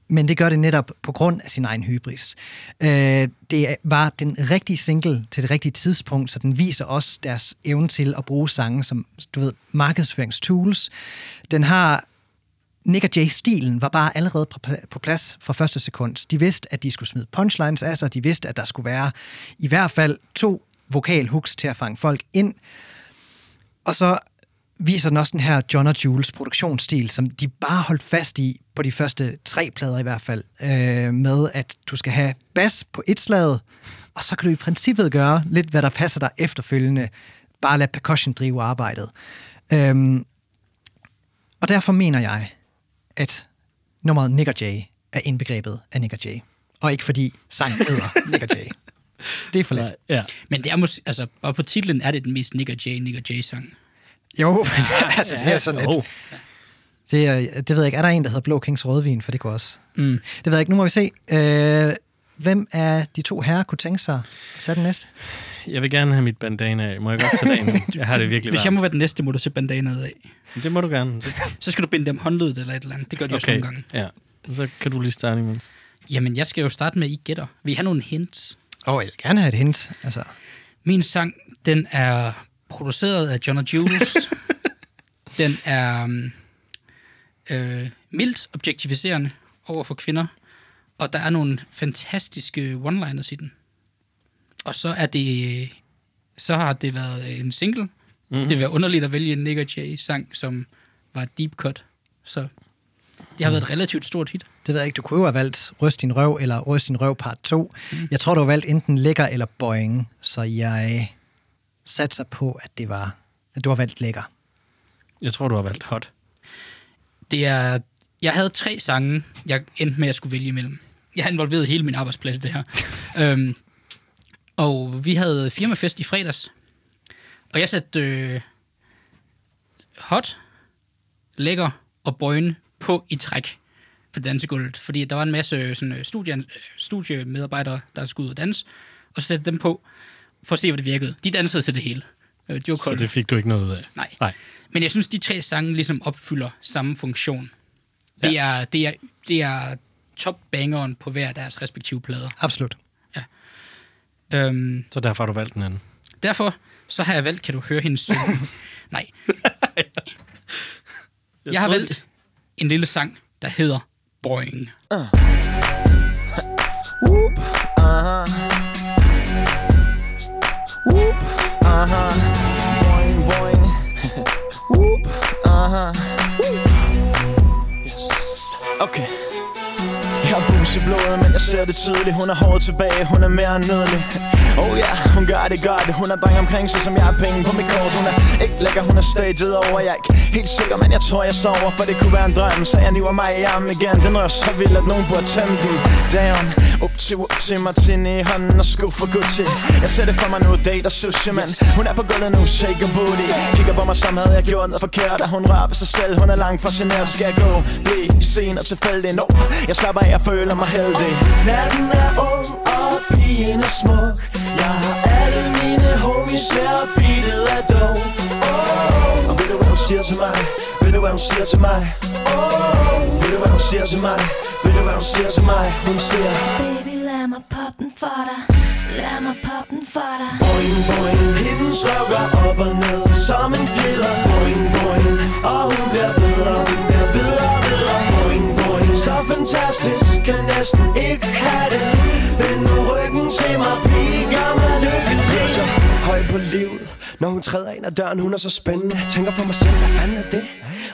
men det gør det netop på grund af sin egen hybris. Øh, det var den rigtige single til det rigtige tidspunkt, så den viser også deres evne til at bruge sange som, du ved, markedsføringstools. Den har Nick og Jay-stilen var bare allerede på, plads fra første sekund. De vidste, at de skulle smide punchlines af sig. De vidste, at der skulle være i hvert fald to vokalhooks til at fange folk ind. Og så viser den også den her John og Jules produktionsstil, som de bare holdt fast i på de første tre plader i hvert fald, øh, med at du skal have bas på et slag, og så kan du i princippet gøre lidt, hvad der passer dig efterfølgende. Bare lad percussion drive arbejdet. Øhm, og derfor mener jeg, at nummeret Nick Jay er indbegrebet af Nick og Jay. Og ikke fordi sangen hedder Nick Jay. Det er for lidt. Nej, ja. Men det er måske, altså, bare på titlen er det den mest Nick Jay, Nick og Jay-sang. Jo, men (laughs) altså, det er sådan lidt... Det, er, det ved jeg ikke. Er der en, der hedder Blå Kings Rødvin? For det kunne også. Mm. Det ved jeg ikke. Nu må vi se. Øh, hvem af de to herrer kunne tænke sig at tage den næste? Jeg vil gerne have mit bandana af. Må jeg godt tage det af nu? Jeg har det virkelig Hvis jeg må være den næste, må du se bandanaet af. Det må du gerne. Så skal du binde dem håndledet eller et eller andet. Det gør de også Okay, nogle gange. ja. Så kan du lige starte imens. Jamen, jeg skal jo starte med, at I gætter. Vi har nogle hints. Åh, oh, jeg vil gerne have et hint. Altså, Min sang, den er produceret af John Jules. (laughs) den er um, øh, mildt objektificerende over for kvinder. Og der er nogle fantastiske one-liners i den. Og så er det så har det været en single. Mm-hmm. Det være underligt at vælge en Nick og Jay-sang, som var deep cut. Så det har været et relativt stort hit. det ved jeg ikke. Du kunne jo have valgt Røst din røv eller Røst din røv part 2. Mm. Jeg tror, du har valgt enten lækker eller boing. Så jeg satser på, at det var at du har valgt lækker. Jeg tror, du har valgt hot. Det er... Jeg havde tre sange, jeg endte med at skulle vælge imellem. Jeg har involveret hele min arbejdsplads i det her. (laughs) øhm, og vi havde firmafest i fredags. Og jeg satte øh, hot, lækker og bøjen på i træk på dansegulvet. Fordi der var en masse sådan, øh, studie, studiemedarbejdere, der skulle ud og danse. Og så satte dem på for at se, hvad det virkede. De dansede til det hele. Øh, de var Så det fik du ikke noget ud af. Nej. Nej. Men jeg synes, de tre sange ligesom opfylder samme funktion. Det, er, det, er, det er top-bangeren på hver deres respektive plader. Absolut. Øhm, så derfor har du valgt den anden? Derfor så har jeg valgt, kan du høre hendes (laughs) solo? Nej. jeg, jeg har valgt en lille sang, der hedder Boing. Uh. Whoop, uh-huh. Whoop, uh-huh. Boing, boing. (laughs) Whoop, uh-huh. Yes. Okay mus i blodet, men jeg ser det tydeligt. Hun har håret tilbage, hun er mere end nydelig. Oh ja, yeah, hun gør det godt. Hun har dreng omkring sig, som jeg har penge på mit kort. Hun er ikke lækker, hun er staged over. Jeg er ikke helt sikker, men jeg tror jeg sover For det kunne være en drøm, så jeg niver mig i armen igen. Den rører så vild, at nogen burde tænde den. Down, up til, up til Martini i hånden og sko for Gucci. Jeg ser det for mig nu, date og sushi, men Hun er på gulvet nu, shake and booty. Kigger på mig, som havde jeg gjort noget forkert Og hun rører ved sig selv, hun er langt fra generet Skal jeg gå, blive sen og tilfældig? No, jeg slapper af, jeg føler mig heldig. Natten er ung, og pigen er smuk Jeg har alle mine homies her beatet af dog oh. Og ved du hvad hun siger til mig? Ved du hvad hun siger til mig? Oh. Ved du hvad hun siger til mig? Ved du hvad hun siger til mig? Hun siger Baby, lad mig poppe den for dig Lad mig poppe den for dig Boing, boing Hendes røv går op og ned som en fjeder Boing, boing Og hun bliver bedre, hun bliver bedre, bedre Boing, boing Så fantastisk, kan næsten ikke have Når hun træder ind ad døren, hun er så spændende. Jeg tænker for mig selv, hvad fanden er det?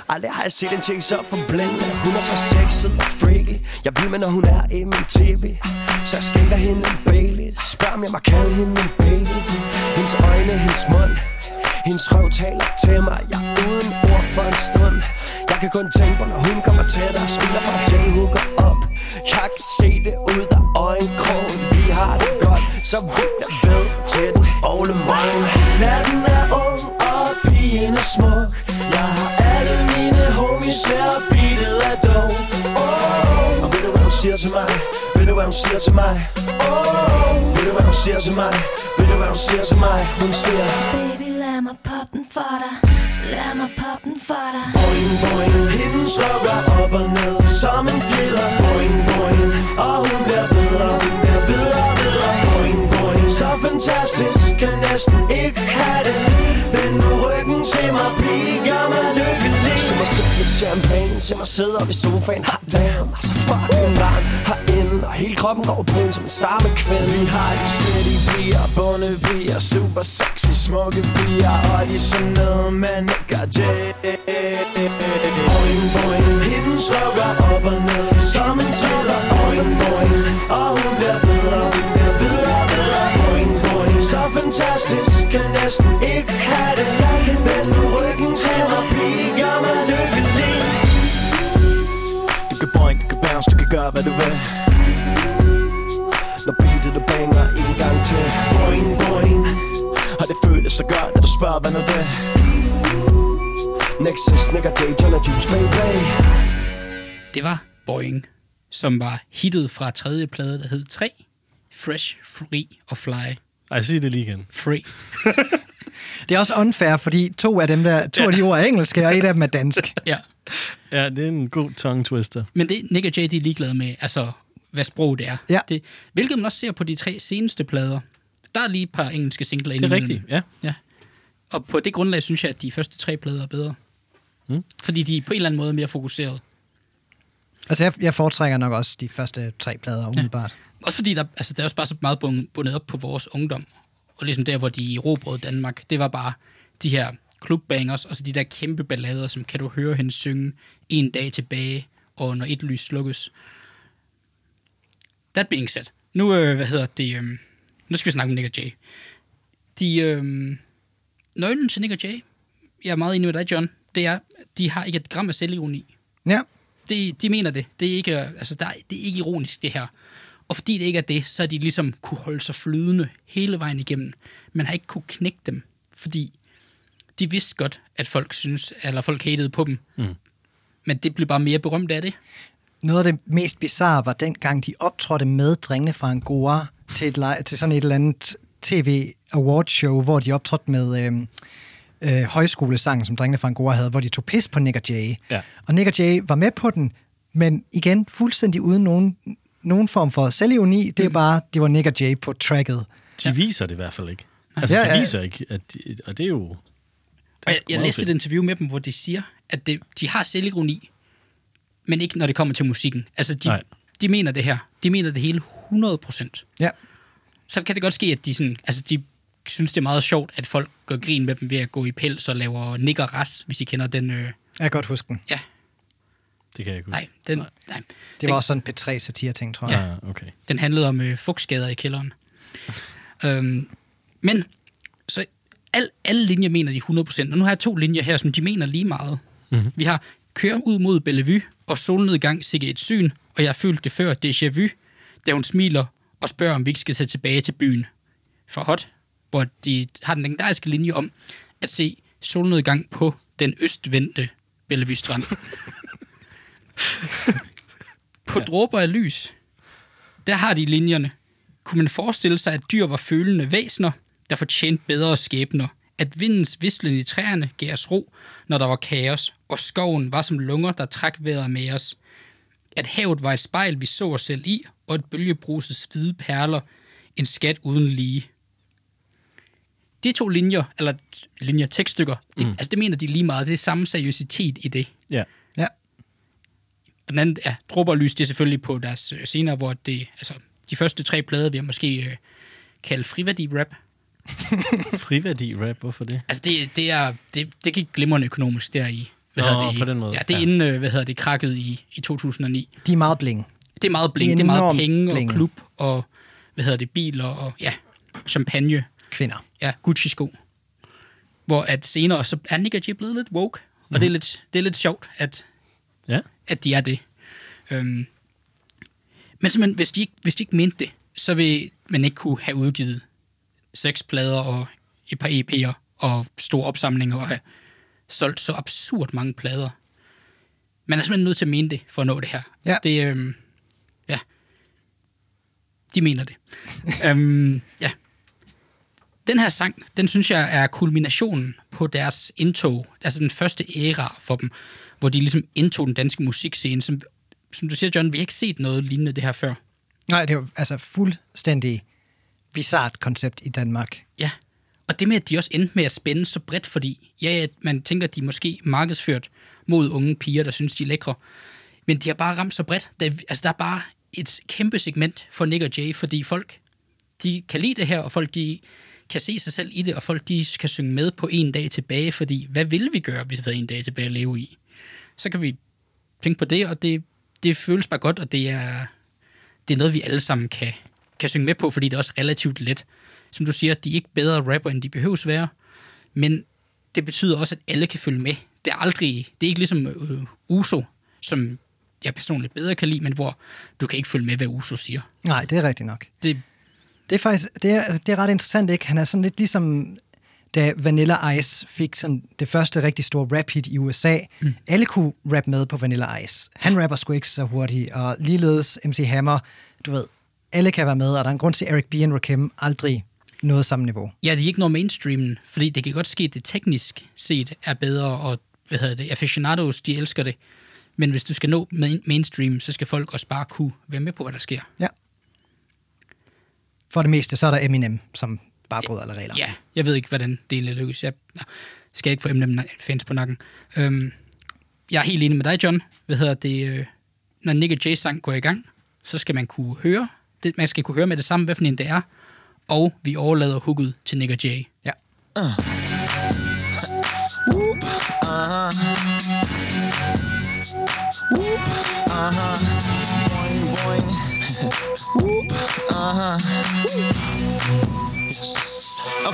Aldrig har jeg set en ting så forblændende Hun er så sexet og freaky. Jeg vil med, når hun er i min tv Så jeg skænker hende en Bailey. Spørg om jeg må kalde hende en baby. Hendes øjne, hendes mund Hendes røv taler til mig. Jeg er uden ord for en stund. Jeg kan kun tænke på, når hun kommer tættere Smiler fra til hun går op Jeg kan se det ud af øjenkrogen Vi har det godt, så vidt jeg ved Til den ole morgen Natten er ung, og pigen er smuk Jeg har alle mine homies her beatet af dog oh. Og ved du hvad hun siger til mig? Ved du hvad hun siger til mig? Oh. Ved du hvad hun siger til mig? Ved du hvad hun siger til mig? Hun siger Baby, lad mig poppe den for dig. Lad mig poppe den for dig. Boing, boing. Hendes røv går op og ned som en fjeder Boing, boing. Og hun bliver bedre, hun bliver så fantastisk, kan næsten ikke have det. Vend nu ryggen til mig, pige, gør mig lykkelig Se mig sidde lidt champagne Se mig sidde op i sofaen. Hot damn, altså fucking varm Herinde, og hele kroppen går på en som en star med kvinde Vi har de city piger, bunde piger Super sexy, smukke piger Og de er sådan noget, man ikke har Boing, boing. Hendes går op og ned Som en tøller Boing, boing. Og hun bliver bedre, så fantastisk, kan næsten ikke have det Vend nu ryggen til mig, gør mig lykkelig. Du kan boing, du kan bounce, du kan gøre hvad du vil. Når beatet du banger en gang til. Boing, boing. Har det føles så godt, at du spørger, hvad nu det? Nexus, Nick og J, John og Juice, baby. Det var Boing, som var hittet fra tredje plade, der hed 3. Fresh, Free og Fly. Ej, sig det lige igen. Free. (laughs) Det er også unfair, fordi to af dem der, to af de ord er engelske, og et af dem er dansk. (laughs) Ja. Ja, det er en god tongue twister. Men det Nick og de er ligeglade med, altså, hvad sprog det er. Ja. Det, hvilket man også ser på de tre seneste plader. Der er lige et par engelske singler Det er rigtigt, ja. Ja. Og på det grundlag synes jeg, at de første tre plader er bedre. Mm. Fordi de er på en eller anden måde mere fokuseret. Altså, jeg, jeg foretrækker nok også de første tre plader, umiddelbart. Også fordi der, altså, der er også bare så meget bun- bundet op på vores ungdom. Og ligesom der, hvor de erobrede Danmark, det var bare de her klubbangers, og så de der kæmpe ballader, som kan du høre hende synge en dag tilbage, og når et lys slukkes. That being said. Nu, øh, hvad hedder det, øh, nu skal vi snakke om Nick og Jay. De, øh, nøglen til Nick og Jay, jeg er meget enig med dig, John, det er, de har ikke et gram af selvironi Ja, de, de mener det. Det er, ikke, altså, der, det er ikke ironisk, det her. Og fordi det ikke er det, så har de ligesom kunne holde sig flydende hele vejen igennem. Man har ikke kunne knække dem, fordi de vidste godt, at folk synes, eller folk hatede på dem. Mm. Men det blev bare mere berømt af det. noget af det mest bizarre var dengang, de optrådte med drengene fra Angora til, et, til sådan et eller andet tv awardshow, hvor de optrådte med øh, øh, højskolesangen, som drengene fra Angora havde, hvor de tog pis på Nick og Jay. Ja. Og Nick og Jay var med på den, men igen, fuldstændig uden nogen, nogen form for selvironi. Det er bare, det var Nick og Jay på tracket. De viser det i hvert fald ikke. Altså, Ja, de ja. viser ikke, at de, og det er jo... Og jeg, jeg læste fedt. et interview med dem, hvor de siger, at det, de har selvironi, men ikke når det kommer til musikken. Altså, de, Nej. de mener det her. De mener det hele 100 procent. Ja. så kan det godt ske, at de, sådan, altså de synes, det er meget sjovt, at folk gør grin med dem ved at gå i pels og laver nikker ras, hvis I kender den. Øh, Jeg kan godt huske den. ja, Det kan jeg ikke. Nej, den, nej. Det Den- var også sådan en P3-satire-ting, tror jeg. Ah, okay. Den handlede om øh, fugtskader i kælderen. øhm, men, så al, alle linjer mener de 100%, og nu har jeg to linjer her, som de mener lige meget. Mm-hmm. Vi har Kør ud mod Bellevue, og solnedgang sikke et syn, og jeg har følt det før déjà vu, da hun smiler og spørger, om vi ikke skal tage tilbage til byen. For hot, hvor de har den legendariske linje om at se solnedgang på den østvendte Bellevue Strand. (laughs) på dråber af lys, der har de linjerne. Kunne man forestille sig, at dyr var følende væsener, der fortjente bedre skæbner? At vindens vislen i træerne gav os ro, når der var kaos, og skoven var som lunger, der trak vejret med os. At havet var et spejl, vi så os selv i, og et bølgebruses hvide perler, en skat uden lige. De to linjer, eller linjer tekststykker, det, mm. altså det mener de lige meget. Det er samme seriøsitet i det. Ja. Og den anden, ja, Dråber Lys, det er selvfølgelig på deres øh, scener, hvor det, altså, de første tre plader vil jeg måske øh, kalde friværdi-rap. (laughs) Friværdi rap, hvorfor det? Altså, det, det, er, det, det gik glimrende økonomisk der i, hvad Nå, det, i- på den måde, Ja, det er ja. inden, øh, hvad hedder det, krakket i, i 2009. De er meget bling. Det er meget bling, Det det er er, meget penge bling. og klub og, hvad hedder det, biler og, ja, champagne. Kvinder. Ja, Gucci-sko. Hvor at senere, så er Nick og Jay blevet lidt woke. Og Mhm. det, er lidt, det er lidt sjovt, at, Ja. At de er det. Øhm. Men simpelthen, hvis de, ikke, hvis de ikke mente det, så vil man ikke kunne have udgivet seks plader og et par EP'er og store opsamlinger og have solgt så absurd mange plader. Man er simpelthen nødt til at mene det for at nå det her. Ja. Det, øhm, ja. De mener det. (laughs) øhm, ja. Den her sang, den synes jeg er kulminationen på deres indtog, altså den første æra for dem, hvor de ligesom indtog den danske musikscene. Som, som du siger, John, vi har ikke set noget lignende det her før. Nej, det er jo altså fuldstændig bizart koncept i Danmark. Ja, og det med, at de også endte med at spænde så bredt, fordi ja, man tænker, at de er måske markedsført mod unge piger, der synes, de er lækre. Men de har bare ramt så bredt. Der, er- altså, der er bare et kæmpe segment for Nick og Jay, fordi folk, de kan lide det her, og folk, de kan se sig selv i det, og folk, de kan synge med på en dag tilbage, fordi hvad vil vi gøre, hvis vi havde en dag tilbage at leve i? Så kan vi tænke på det, og det, det føles bare godt, og det er, det er noget, vi alle sammen kan, kan synge med på, fordi det er også relativt let. Som du siger, de er ikke bedre rapper, end de behøves være, men det betyder også, at alle kan følge med. Det er aldrig, det er ikke ligesom øh, Uso, som jeg personligt bedre kan lide, men hvor du kan ikke følge med, hvad Uso siger. Nej, det er rigtigt nok. Det, Det er faktisk det er, det er ret interessant, ikke? Han er sådan lidt ligesom, da Vanilla Ice fik sådan det første rigtig store rap-hit i USA. Mm. Alle kunne rap med på Vanilla Ice. Han rapper sgu ikke så hurtigt, og ligeledes MC Hammer, du ved, alle kan være med, og der er en grund til, at Eric B. og Rakim aldrig nåede samme niveau. ja, de er ikke noget mainstreamen, fordi det kan godt ske, at det teknisk set er bedre, og hvad hedder det, aficionados, de elsker det. Men hvis du skal nå main- mainstream, så skal folk også bare kunne være med på, hvad der sker. Ja. For det meste, så er der Eminem, som bare bryder alle regler. Ja, jeg ved ikke, hvordan det egentlig lykkes. Jeg skal ikke få Eminem-fans på nakken. Øhm, jeg er helt enig med dig, John. Hvad hedder det? Øh, når Nick og Jay-sang går i gang, så skal man kunne høre. Det, man skal kunne høre med det samme, hvad for en det er. Og vi overlader hooket til Nick og Jay. ja. Whoop, uh-huh. Whoop, uh-huh. Boing, boing. Whoop, uh-huh.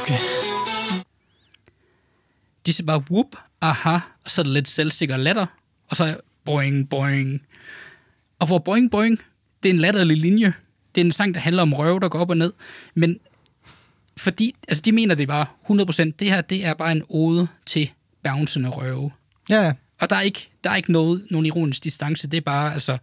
Okay. De siger bare whoop, aha, og så er der lidt selvsikker latter, og så boing, boing. Og hvor boing, boing, det er en latterlig linje. Det er en sang, der handler om røv, der går op og ned. Men fordi, altså de mener det bare 100%, det her, det er bare en ode til bouncende røve. Ja, ja. Og der er ikke, der er ikke noget, nogen ironisk distance, det er bare, altså,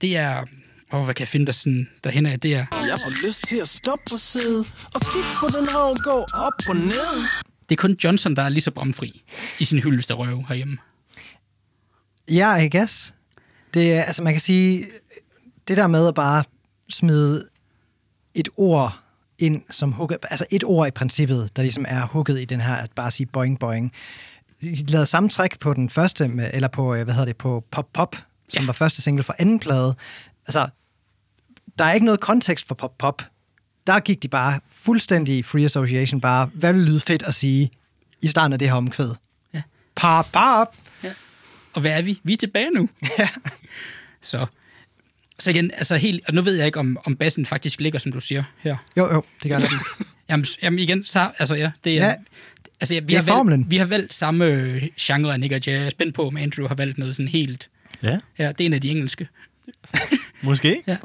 det er, åh, hvad kan jeg finde der sådan, derhen af, det er, Jeg får lyst til at stoppe og sidde og kigge på den røv gå op og ned. det er kun Johnson, der er lige så bramfri i sin hyldest af røve herhjemme. Ja, I guess. Det er, altså man kan sige, det der med at bare smide et ord ind som hooket, altså et ord i princippet, der ligesom er hooket i den her, at bare sige boing boing. De lavede samme træk på den første, med, eller på, øh, hvad hedder det, på Pop Pop, som Ja. var første single fra anden plade. Altså, der er ikke noget kontekst for Pop Pop. Der gik de bare fuldstændig free association, bare, hvad vil lyde fedt at sige i starten af det her omkvæd? Ja. Pop Pop! Og hvad er vi? Vi er tilbage nu. (laughs) Ja. Så, så igen, altså helt, og nu ved jeg ikke, om, om bassen faktisk ligger, som du siger her. Jo, jo, det gør det. (laughs) Jamen, jamen igen, så, altså ja, det er... Ja. Ja. Altså, ja, vi, Det er har valgt, vi har valgt samme genre, Nick og Jay. Jeg er spændt på, om Andrew har valgt noget sådan helt... Ja, Ja, det er en af de engelske. (laughs) måske. Ja.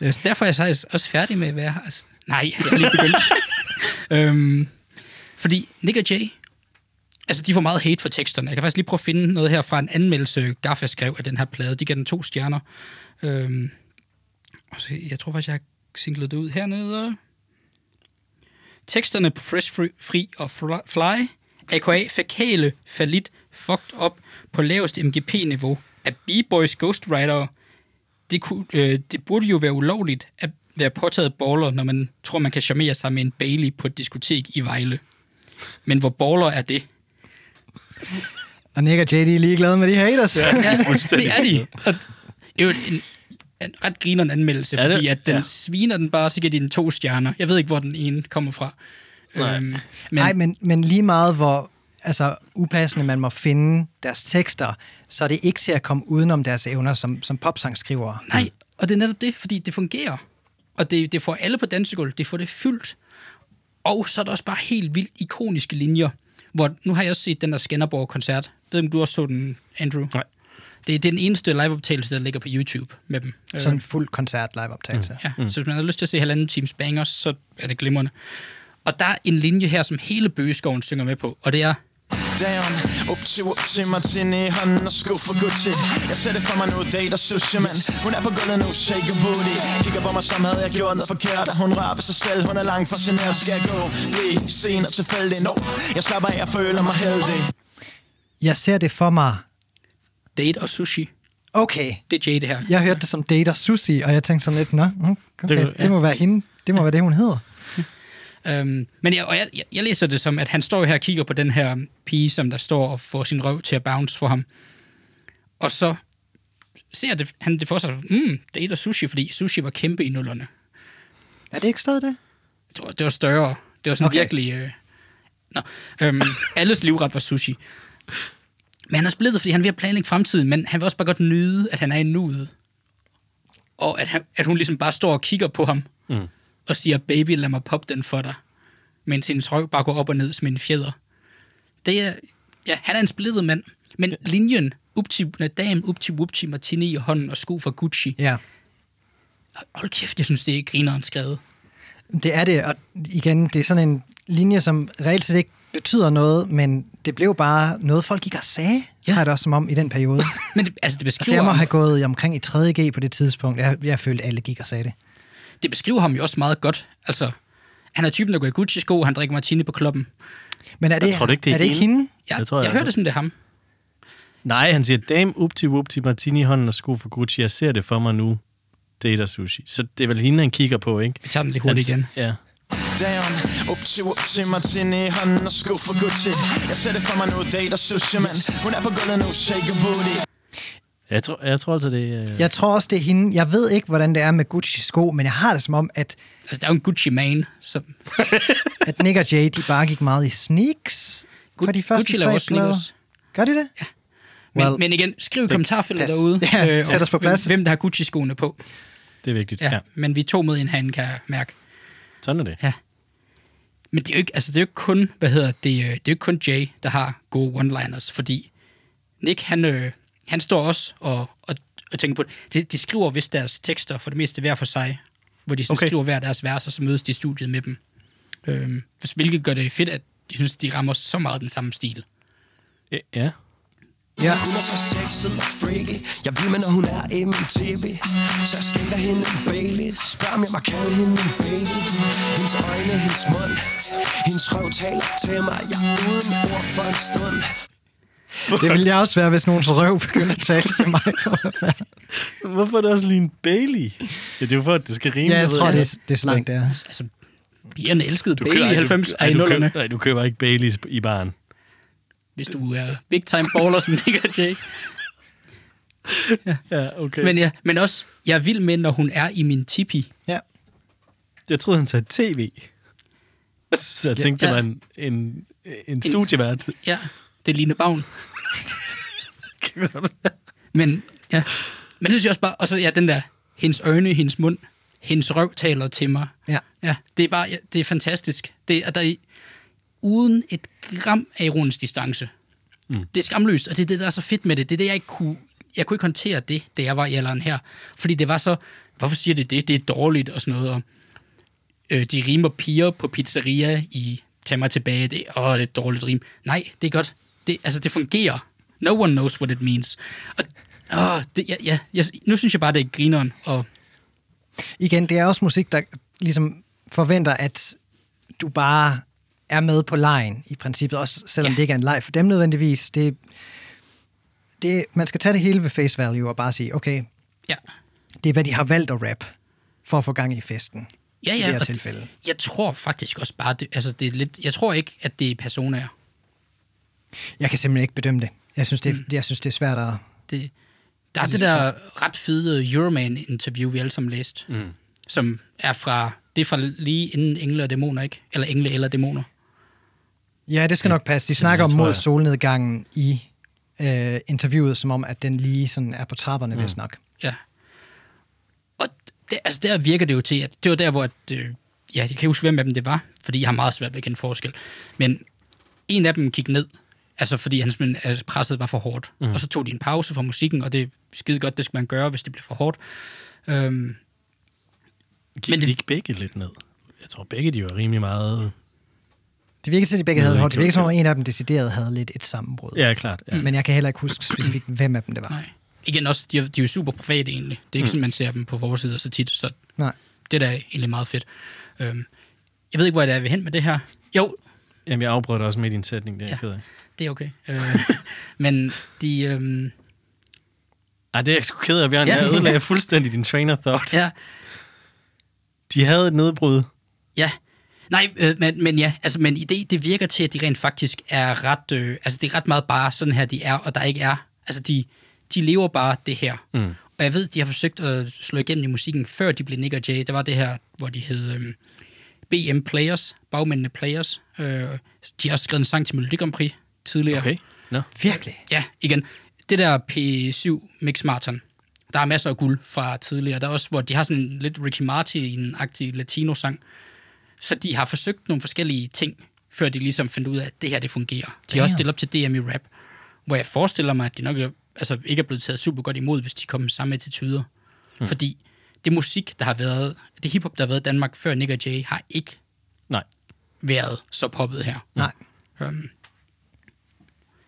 Øh, Så derfor er jeg så også færdig med at være her. Altså, nej, jeg er lige begyndt. (laughs) øhm, fordi Nick og Jay, altså de får meget hate for teksterne. Jeg kan faktisk lige prøve at finde noget her fra en anmeldelse, Gaffa skrev af den her plade. De gav den to stjerner. Øhm, og så, jeg tror faktisk, jeg har singlet det ud hernede. Teksterne på Fresh Free, Free og Fly- aka fækale, falit, fucked up på laveste MGP-niveau af B-Boys Ghostwriter. Det, kunne, øh, det burde jo være ulovligt at være påtaget baller, når man tror, man kan charmere sig med en Bailey på et diskotek i Vejle. Men hvor baller er det? Og Nick og JD er ligeglade med de haters. Ja. Ja, det er de. Og det er jo en, en ret grineren anmeldelse, Er det? fordi at den Ja. ja. sviner den bare, så giver de den to stjerner. Jeg ved ikke, hvor den ene kommer fra. Nej. Øhm, men, Nej, men, men lige meget hvor altså, upassende man må finde deres tekster, så er det ikke til at komme udenom deres evner som, som popsangskrivere. Nej, og det er netop det, fordi det fungerer. Og det, det får alle på dansegulv, det får det fyldt. Og så er der også bare helt vildt ikoniske linjer, hvor nu har jeg også set den der Skanderborg-koncert. Ved om du også så den, Andrew? Nej. Det, det er den eneste liveoptagelse, der ligger på YouTube med dem. Sådan en fuld koncert live-optagelse. Ja, mm. så hvis man har lyst til at se halvanden times bangers, så er det glimrende. Og der er en linje her, som hele bøgeskoven synger med på, og det er, Down, up til, up til Martini i hånden og sko for Gucci Jeg ser det for mig nu, date og sushi, man Hun er på gulvet nu, shake a booty Kigger på mig som havde jeg gjort noget forkert Og hun rører ved sig selv, hun er langt fascineret Skal jeg gå, blive sen og tilfældig No, jeg slapper af, jeg føler mig heldig Jeg ser det for mig. date og sushi. Okay, Det er Jay, det her. jeg hørte det som Date og Susi, og jeg tænkte sådan lidt, nå, okay, Det ja. det må være hende. Det må være det, hun hedder. Øhm, men jeg, og jeg, jeg, jeg læser det som, at han står her og kigger på den her pige, som der står og får sin røv til at bounce for ham. Og så ser det, han det for sig, mm, date og sushi, fordi sushi var kæmpe i nullerne. Er det ikke stadig det? Det var, det var større. Det var sådan okay. virkelig... Øh, nå, øhm, (laughs) alles livret var sushi. Men han er splittet, fordi han vil planlægge fremtiden, men han vil også bare godt nyde, at han er i nuet. Og at, han, at hun ligesom bare står og kigger på ham, mm. Og siger, baby, lad mig poppe den for dig. Mens hendes røv bare går op og ned som en fjeder. Det er... Ja, han er en splittet mand. Men linjen, upti, dam, upti, wupti, martini i hånden og sko fra Gucci. Ja. Hold kæft, jeg synes, det er grineren skrevet. Det er det, og igen, det er sådan en linje, som reelt set ikke betyder noget, men det blev bare noget, folk gik og sagde, ja. Ja. har det også som om i den periode. (laughs) Men det, altså, det Altså, beskriver... jeg må have gået omkring i 3.G på det tidspunkt. Jeg, jeg følte, alle gik og sagde det. Det beskriver ham jo også meget godt. Altså, han er typen, der går i Gucci-sko, han drikker martini på klubben. Men er det, tror du ikke, det er er det ikke hende? hende? Jeg, Det tror jeg jeg, jeg hørte altså. det som det er ham. Nej, han siger, dame upti wupti martini i hånden og sko for Gucci. Jeg ser det for mig nu. Date og sushi. Så det er vel hende, han kigger på, ikke? Vi tager den lige hurtigt Han- igen. Ja. Down, up til, up til Martini i hånden og sko for Gucci Jeg ser det for mig nu, date og sushi, man Hun er på gulvet nu, shake a booty Jeg tror, jeg tror altså, det er... Jeg tror også, det er hende. Jeg ved ikke, hvordan det er med Gucci-sko, men jeg har det som om, at, Altså, der er jo en Gucci-man, som... (laughs) at Nick og Jay, de bare gik meget i sneaks på de første Gucci laver sneakers. Gør de det? Ja. Men, Well, men igen, skriv i kommentarfeltet pas. derude. (laughs) Ja, og sæt os på plads. Hvem, hvem der har Gucci-skoene på. Det er vigtigt. Ja, Ja. Men vi er to med i en hand, kan jeg mærke. Sådan er det. Ja. Men det er jo ikke, altså det er jo ikke kun, hvad hedder det, øh, det er jo ikke kun Jay, der har gode one-liners, fordi Nick, han, øh, han står også og, og, og tænker på det. De, de skriver vist deres tekster for det meste hver for sig, hvor de så Okay. okay. skriver hver deres vers, og så mødes de i studiet med dem. Øhm, hvilket gør det fedt, at de synes, de rammer så meget den samme stil. Ja. Ja. Hun er så sexet og freaky Jeg vil med, når hun er i min tv Så jeg skænker hende en Bailey Spørg om jeg må kalde hende min baby Hendes øjne, hendes mund Hendes røv taler til mig Jeg er uden ord for en stund Det ville jeg også være, hvis nogens røv begynder at tale til mig. For. Hvorfor er det også lige en Bailey? Ja, det er jo for, at det skal rime. ja, jeg tror, det er, det er så langt, det er. Altså, pigerne elskede Du Bailey i køber- 90 du, er i du, køber, nej, du køber ikke Baileys i baren. hvis du er big time baller som Nick og Jay. (laughs) Ja, okay. Men, ja, men også, jeg er vild med, når hun er i min tipi. Ja. Jeg troede, han sagde tv. Så jeg tænkte, Ja. det var en, en, en studievært. Ja, det er Line Bavn. Men, ja. Men det synes jeg også bare, og så ja, den der, hendes øjne, hendes mund, hendes røv taler til mig. Ja. Ja, det er bare, ja, det er fantastisk. Det er der er uden et gram af ironisk distance. Mm. Det er skamløst, og det er det, der er så fedt med det. Det er det, jeg ikke kunne, jeg kunne ikke håndtere det, da jeg var i alderen her. Fordi det var så, hvorfor siger det det? Det er dårligt og sådan noget. Og, øh, de rimer piger på pizzeria i Tag mig tilbage. Det, åh, det er et dårligt rim. Nej, det er godt. Det, altså, det fungerer. No one knows what it means. Og, åh, det, ja, ja, jeg, nu synes jeg bare, det er grineren. Og, Igen, det er også musik, der ligesom forventer, at du bare er med på lejen i princippet, også selvom Ja. det ikke er en leg for dem nødvendigvis. Det, det, man skal tage det hele ved face value og bare sige, okay, ja. det er, hvad de har valgt at rap for at få gang i festen. Ja, I ja, det her tilfælde. Jeg tror faktisk også bare, det, altså det er lidt, jeg tror ikke, at det er personer. Jeg kan simpelthen ikke bedømme det. Jeg synes, det, mm. jeg synes, det er svært at... Det, der er det der ret fede Euroman-interview, vi alle sammen læste, mm. som er fra, det er fra lige inden Engle og Dæmoner, ikke? Eller Engle eller Dæmoner. Ja, det skal nok passe. De snakker om mod solnedgangen i øh, interviewet, som om, at den lige sådan er på trapperne, mm. hvis nok. Ja. Og det, altså der virker det jo til, at det var der, hvor... At, øh, ja, jeg kan ikke huske, hvem af dem det var, fordi jeg har meget svært ved at kende forskel. Men en af dem gik ned, altså fordi hans men, altså, presset var for hårdt. Mm. Og så tog de en pause fra musikken, og det er skide godt, det skal man gøre, hvis det bliver for hårdt. Øhm, Gik Men det- ikke begge lidt ned? Jeg tror, begge de var rimelig meget... Det virker til, at de begge havde det. Det virker som om, en af dem decideret havde lidt et sammenbrud. Ja, klart. Ja. Men jeg kan heller ikke huske specifikt, hvem af dem det var. nej. Igen også, de er, de er jo super private egentlig. Det er ikke mm. sådan, man ser dem på forsider så tit, så Nej. det der er egentlig meget fedt. Øhm, jeg ved ikke, hvor jeg er ved hen med det her. Jo, Jamen, jeg afbrød dig også med din sætning, det er Ja. jeg ked af. Det er okay. Øh, (laughs) men de... Øhm, Ej, det er jeg sgu ked af, Bjørn. Ja. Jeg ødelagde fuldstændig din train of thought. ja, De havde et nedbrud. Ja. Nej, øh, men, men ja, altså, men det, det virker til, at de rent faktisk er ret, øh, altså det er ret meget bare sådan her, de er, og der ikke er, altså de, de lever bare det her. Mm. Og jeg ved, de har forsøgt at slå igennem i musikken, før de blev Nick og Jay. Der var det her, hvor de hed øh, BM Players, bagmændene Players. Øh, de har også skrevet en sang til Melodi Grand Prix tidligere. Okay. Nå. Virkelig? Ja, igen. Det der P7 Mix Marathon, der er masser af guld fra tidligere. Der er også, hvor de har sådan en lidt Ricky Martin-agtig latino-sang. Så de har forsøgt nogle forskellige ting, før de ligesom fandt ud af, at det her, det fungerer. De har også stillet op til DM i rap, hvor jeg forestiller mig, at de nok altså, ikke er blevet taget super godt imod, hvis de kommer med samme attityder. Mm. Fordi det musik, der har været, det hiphop, der har været i Danmark før Nick og Jay, har ikke Nej. været så poppet her. Nej. Um,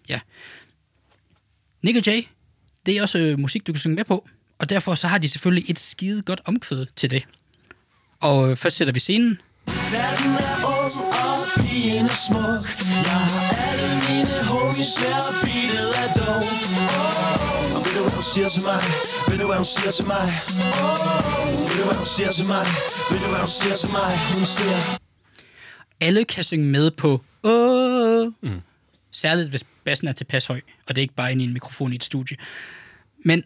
ja. Nick og Jay, det er også øh, musik, du kan synge med på. Og derfor så har de selvfølgelig et skide godt omkvæd til det. Og øh, først sætter vi scenen. Verden er ung, og pigen er smuk Jeg har alle mine homies her, og beatet er dog oh, Og ved du hvad hun siger til mig? Ved du hvad hun siger til mig? Oh, ved du hvad hun siger til mig? Ved du hvad hun siger til mig? Hun siger Alle kan synge med på Åh. Mm. Særligt hvis bassen er tilpas høj, og det er ikke bare inde i en mikrofon i et studie. Men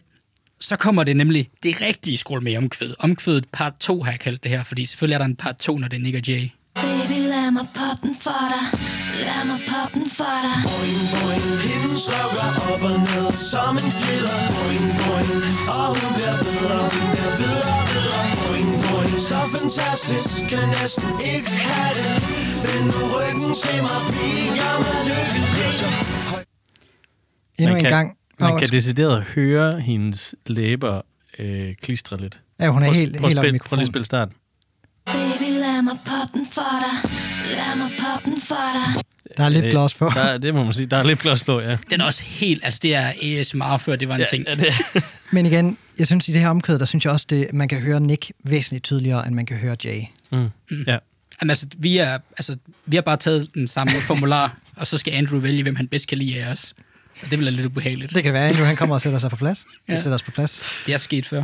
så kommer det nemlig det rigtige skrål med omkvæd. Omkvædet part 2 har jeg kaldt det her, fordi selvfølgelig er der en part 2, når det er Nick og Jay. Baby, mig poppe den for dig. Lad mig poppe den for dig. Boing, boing Hendes røv går op og ned som en fjeder Boing, boing Og hun bliver bedre, hun bliver bedre, bedre Boing, boing Så fantastisk, kan næsten ikke have det Vend nu ryggen til mig, pige, gør mig lykkelig Endnu Man en kan- gang. Man kan decideret høre hendes læber øh, klistre lidt. Ja, hun er Prøv- helt, prøv, helt spil, prøv lige at spille starten. Mig poppe den for dig. Lad mig poppe den for dig. Der er lidt gloss på. Der, det må man sige. Der er lidt gloss på, ja. Den er også helt, altså det er ASMR, før det var en ja, ting. ja det, (laughs) Men igen, jeg synes i det her omkvæd, der synes jeg også, det, man kan høre Nick væsentligt tydeligere, end man kan høre Jay. mm. ja. Jamen, altså, vi, er, altså, vi har bare taget den samme formular, (laughs) og så skal Andrew vælge, hvem han bedst kan lide af os. Og det bliver lidt ubehageligt. Det kan være, Andrew han kommer og sætter sig på plads. Ja. Ja. sætter os på plads. Det er sket før.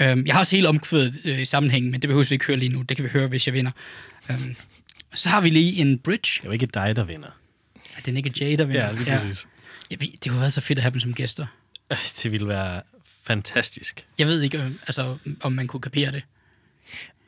Øhm, jeg har også hele omkvædet øh, i sammenhæng, men det behøver vi ikke høre lige nu. Det kan vi høre, hvis jeg vinder. Øhm, så har vi lige en bridge. Det er jo ikke dig, der vinder. Er det ikke Jay, der vinder? Ja, lige præcis. Ja, vi, det kunne være så fedt at have dem som gæster. (laughs) Det ville være fantastisk. Jeg ved ikke, øh, altså, om man kunne kapere det.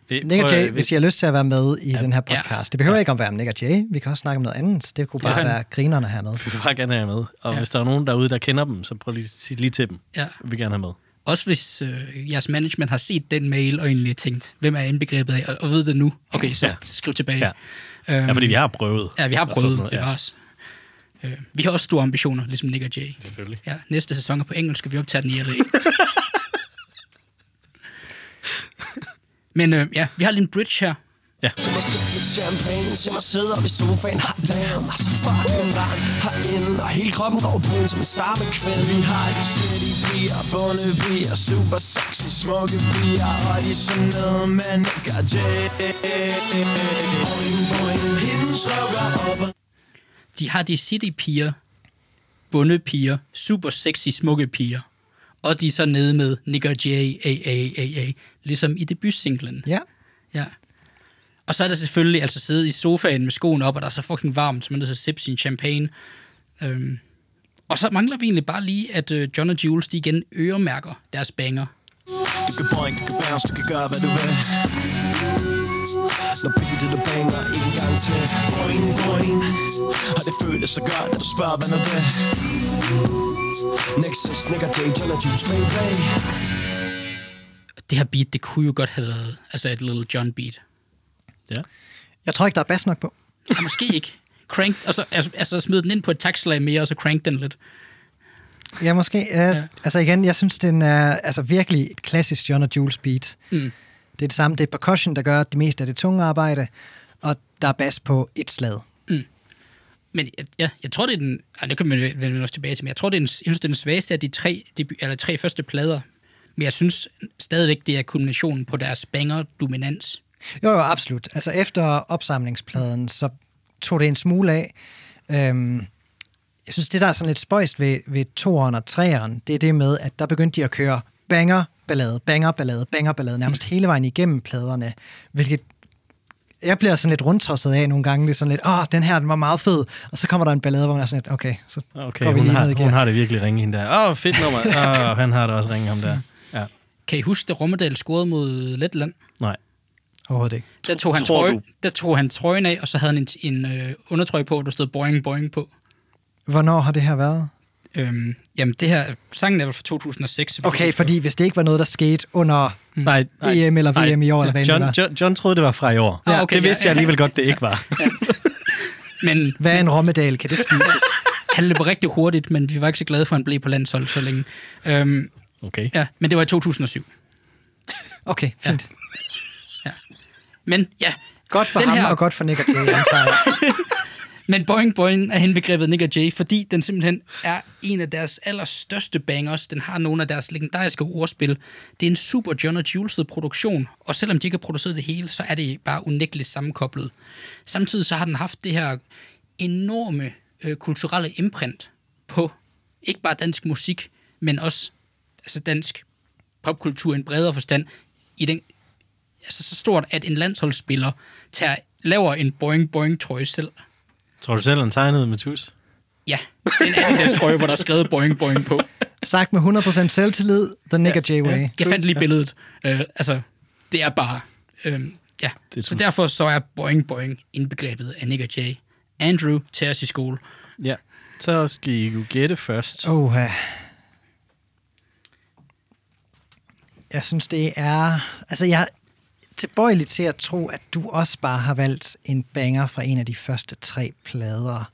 Det- Nick og Jay, hvis I har lyst til at være med i den her Ja. podcast, det behøver ikke at være om Nick og Jay. Vi kan også snakke om noget andet. Det kunne bare Ja. være grinerne her med. Vi vil bare gerne have med. Og ja. hvis der er nogen derude, der kender dem, så prøv lige at sige lige til dem. Ja. Vi vil gerne have med. Også hvis øh, jeres management har set den mail og egentlig tænkt, hvem er indbegrebet af, og, og ved det nu. Okay, så (laughs) Ja. skriv tilbage. Ja. Øhm, Ja, fordi vi har prøvet. Ja, vi har prøvet noget, det ja. var os. Øh, vi har også store ambitioner, ligesom Nick og Jay. Selvfølgelig. Ja, næste sæson er på engelsk, og vi optager den i LA. (laughs) Men øh, ja, vi har lige en bridge her. Se mig sidde lidt champagne, se mig sidde op i sofaen Hot damn, altså fucking varm herinde Og hele kroppen går brun som en star med kvinde Vi har de city piger, bunde piger Super sexy, smukke piger Og de er sådan noget med Nick og Jay Boing, boing, hendes rykker op De har de city-piger, bundepiger, super sexy, smukke piger. Og de er så nede med Nick og Jay, a, a, a, a, ligesom i debutsinglen. Ja. Ja. Og så er der selvfølgelig altså sidde i sofaen med skoen op, og der er så fucking varmt, så man er nødt til at sippe sin champagne. Øhm. Og så mangler vi egentlig bare lige, at øh, John og Jules, de igen øremærker deres banger. Du kan boing, du kan bounce, du kan gøre hvad du vil Når beatet du banger en gang til Boing, boing Og det føles så godt, at du spørger hvad nu det Nexus, Nick og Jay, John og Juice, baby Det her beat, det kunne jo godt have været altså et Little John beat. Ja. Jeg tror ikke, der er bas nok på. (laughs) Ja, måske ikke. Crank, og så altså, altså smid den ind på et taxlag mere, og så crank den lidt. Ja, måske. Ja, Ja. Altså igen, jeg synes, den er altså virkelig et klassisk John og Jules beat. Mm. Det er det samme. Det er percussion, der gør det meste af det tunge arbejde, og der er bas på et slag. Men jeg- ja, jeg tror, det er den... Ej, det kan vi vende os tilbage til, men jeg tror, det er den, jeg synes, det er den svageste af de tre, debu, eller tre første plader. Men jeg synes stadigvæk, det er kulminationen på deres banger-dominans. Jo, jo, absolut. Altså efter opsamlingspladen, så tog det en smule af. Øhm, jeg synes, det der er sådan lidt spøjst ved, ved toeren og treeren, det er det med, at der begyndte de at køre banger, ballade, banger, ballade, banger, ballade, nærmest hele vejen igennem pladerne, hvilket jeg bliver sådan lidt rundtosset af nogle gange. Det er sådan lidt, åh, den her, den var meget fed. Og så kommer der en ballade, hvor man er sådan lidt, okay, så Okay, går vi hun lige har, ned igen. hun har det virkelig ringe hende der. Åh, fedt nummer. (laughs) Åh, han har det også ringe ham der. Ja. Kan I huske, da Rommedal scorede mod Letland? Nej. Overhovedet ikke. Der tog, han Tror trøje, du? der tog han trøjen af, og så havde han en, en øh, undertrøje på, der stod boing, boing på. Hvornår har det her været? Øhm, jamen, det her, sangen er vel fra 2006. så vidt jeg Okay, fordi hvis det ikke var noget, der skete under Nej, nej, EM eller VM i år, eller hvad John, det var. John, John troede, det var fra i år. Ah, Ja, okay, det vidste ja, jeg ja. alligevel godt, det ikke (laughs) var. (laughs) Men Hvad er en rommedal? Kan det (laughs) spises? han løber rigtig hurtigt, men vi var ikke så glade for, at han blev på landshold så længe. Øhm, Okay. ja, men det var i 2007. Okay, fint. Men ja, Godt for Den ham, her- og godt for Nick og Jay, antager jeg. (laughs) Men Boing Boing er henbegrebet Nick og Jay, fordi den simpelthen er en af deres allerstørste bangers. Den har nogle af deres legendariske ordspil. Det er en super John og Jules produktion, og selvom de ikke har produceret det hele, så er det bare unægteligt sammenkoblet. Samtidig så har den haft det her enorme øh, kulturelle imprint på ikke bare dansk musik, men også altså dansk popkultur i en bredere forstand, i den, altså så stort, at en landsholdsspiller tager, laver en boing boing trøje selv. Tror du selv, han tegnede med tus? Ja, en Adidas trøje, hvor der er skrevet boing boing på. Sagt med 100% selvtillid, The Nick og Jay way. Jeg fandt lige billedet. Uh, altså, det er bare... Uh, ja, Det er så derfor så er boing boing indbegrebet af Nick og Jay. Andrew tager os i skole. Ja. Så skal I jo gætte først. Oh, jeg synes, det er... Altså, jeg er tilbøjelig til at tro, at du også bare har valgt en banger fra en af de første tre plader.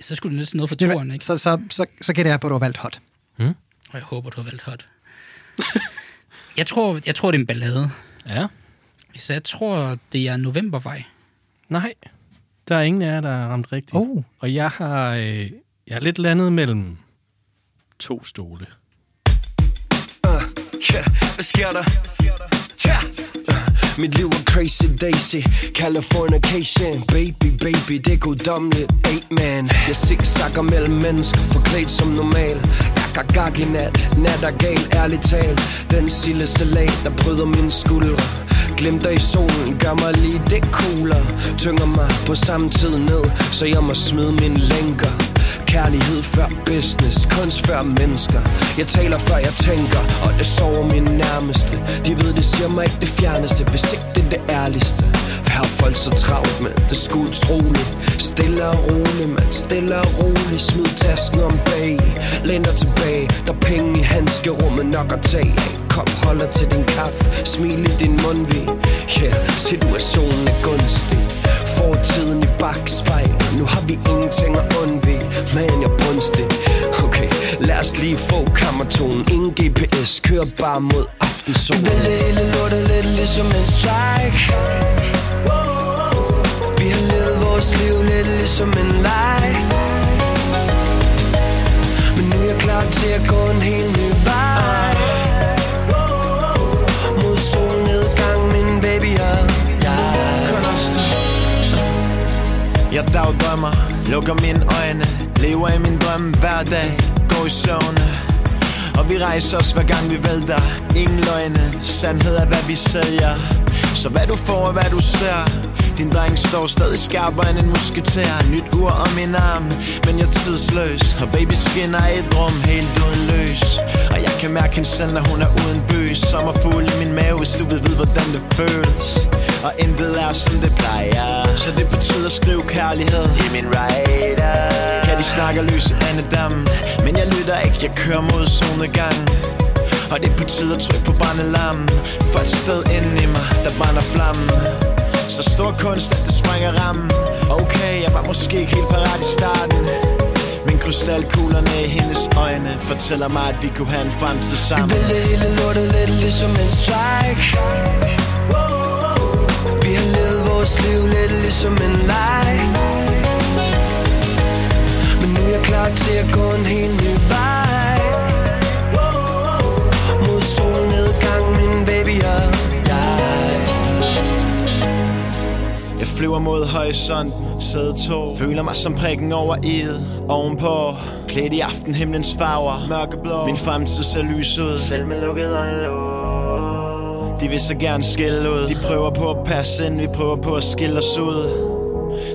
Så skulle det næsten noget for Det, toeren, ikke? så, så, så, så gætter jeg på, at du har valgt hot. Og jeg håber, du har valgt hot. (laughs) jeg, tror, jeg tror, det er en ballade. Ja. Så jeg tror, det er novembervej. Nej. Der er ingen af jer, der har ramt rigtigt. Oh. Og jeg har, øh, jeg er lidt landet mellem to stole yeah, hvad sker der? Yeah. Mit liv er crazy daisy. Californication Baby, baby, det er guddommeligt Amen Jeg zigzagger mellem mennesker Forklædt som normal. Jeg går gag i nat. Nat er gal, ærligt talt. Den sille salat, der bryder mine skuldre. Glimter i solen, gør mig lige det cooler Tynger mig på samme tid ned Så jeg må smide mine lænker. Kærlighed før business, kunst før mennesker. Jeg taler før jeg tænker, og det sover min nærmeste. De ved, det siger mig ikke det fjerneste, hvis ikke det er det ærligste. Hvad har folk så travlt med? Det skulle utroligt. Stille og roligt, man stille og roligt. Smid tasken om bag, læn dig tilbage. Der er penge i handskerummet nok at tage af. Kop holder til din kaffe, smil i din mundvig. Yeah, situationen er gunstig. Fortiden i bagspejl Nu har vi ingenting at undvige. Man, jeg brunstig Okay, lad os lige få kammertonen. Ingen GPS, kør bare mod aftensolen. Det hele lortet lidt ligesom en strike. Vi har levet vores liv lidt ligesom en leg. Men nu er jeg klar til at gå en helt ny vej. Mod solnedgang, min baby og jeg Jeg dagdrømmer, lukker mine øjne Lever i min drøm hver dag, går i søvne. Og vi rejser os hver gang vi vælter. Ingen løgne, sandhed er hvad vi sælger. Så hvad du får og hvad du ser. Din dreng står stadig skarpere end en musketær Nyt ur om min arm, men jeg er tidsløs. Og baby skinner i et rum helt uden løs Og jeg kan mærke hende selv, når hun er uden bøs Sommerfugl i min mave, hvis du vil vide, hvordan det føles. Og intet er som det plejer. Så det betyder at skrive kærlighed i min rider. Kan de snakke løs i andedam Men jeg lytter ikke, jeg kører mod solnedgang. Og det betyder tryk på brændelam For et sted inden i mig, der brænder flammen. Så stor kunst, at det sprænger rammen. Okay, jeg var måske ikke helt parat i starten. Men krystalkuglerne i hendes øjne Fortæller mig, at vi kunne have en fremtid sammen. Det hele lortet lidt ligesom en strike. Vi har levet vores liv lidt ligesom en leg. Men nu er jeg klar til at gå en helt ny vej. Flyver mod horisont, sæde to. Føler mig som prikken over i'et Ovenpå, klædt i aftenhimlens farver. Mørkeblå, min fremtid ser lys ud. Selv med lukket øjenlåg De vil så gerne skille ud. De prøver på at passe ind, vi prøver på at skille os ud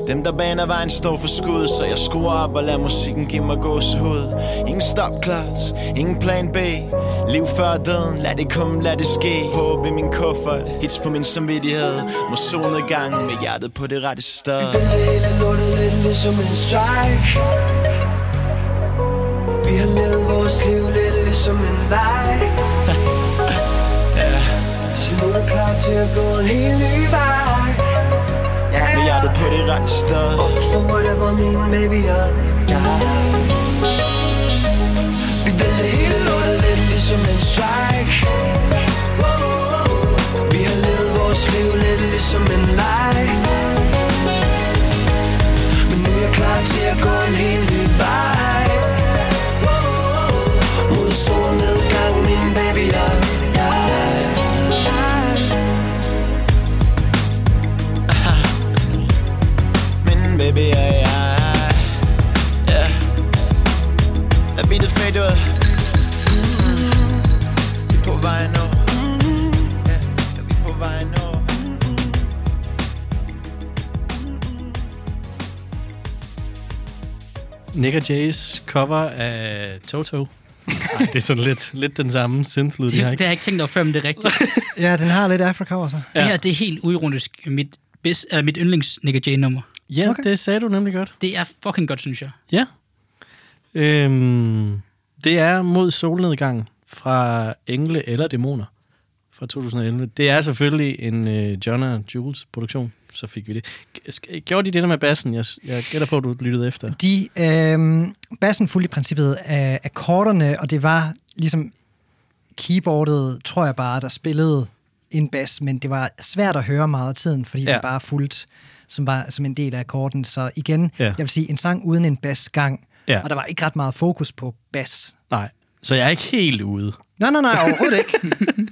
dem der baner vejen står for skud Så jeg skruer op og lader musikken give mig gåsehud. Ingen stopklods, ingen plan B. Liv før døden, lad det komme, lad det ske. Håb i min kuffert, hits på min samvittighed. Må solnedgang med hjertet på det rette sted. Det hele lortet lidt ligesom en strike. Vi har levet vores liv lidt ligesom en leg. (laughs) Så nu er klar til at gå en helt ny vej med på det rette sted. Oh, For whatever min baby og jeg Vi vil det hele lortet lidt ligesom en strike. Vi har levet vores liv lidt ligesom en leg. Men nu er jeg klar til at gå en helt ny vej. Baby, ja, ja Ja Lad beatet fade ud Vi er på vej nu Ja, vi er på vej nu Nick og Jays cover af Toto. Ej, det er sådan lidt, lidt den samme synth-lyd, de har, Det, det ikke? har jeg ikke tænkt over før, men det er rigtigt. Ja, den har lidt Africa over sig. Det her, det er helt uironisk mit, bedst, eller mit yndlings Nick Jay-nummer. Ja, Okay. det sagde du nemlig godt. Det er fucking godt, synes jeg. Ja. Øhm, det er mod solnedgang fra Engle eller Dæmoner fra 2011. Det er selvfølgelig en øh, John og Jules produktion, så fik vi det. G- Gjorde de det der med bassen? Jeg, jeg gætter på, at du lyttede efter. De, øh, bassen fulgte i princippet af akkorderne, og det var ligesom keyboardet, tror jeg bare, der spillede en bas, men det var svært at høre meget af tiden, fordi ja. Det bare fuldt som, var, som en del af akkorden. Så igen, Ja. jeg vil sige, en sang uden en basgang, Ja. og der var ikke ret meget fokus på bas. Nej, så jeg er ikke helt ude. Nej, nej, nej, overhovedet ikke. (laughs)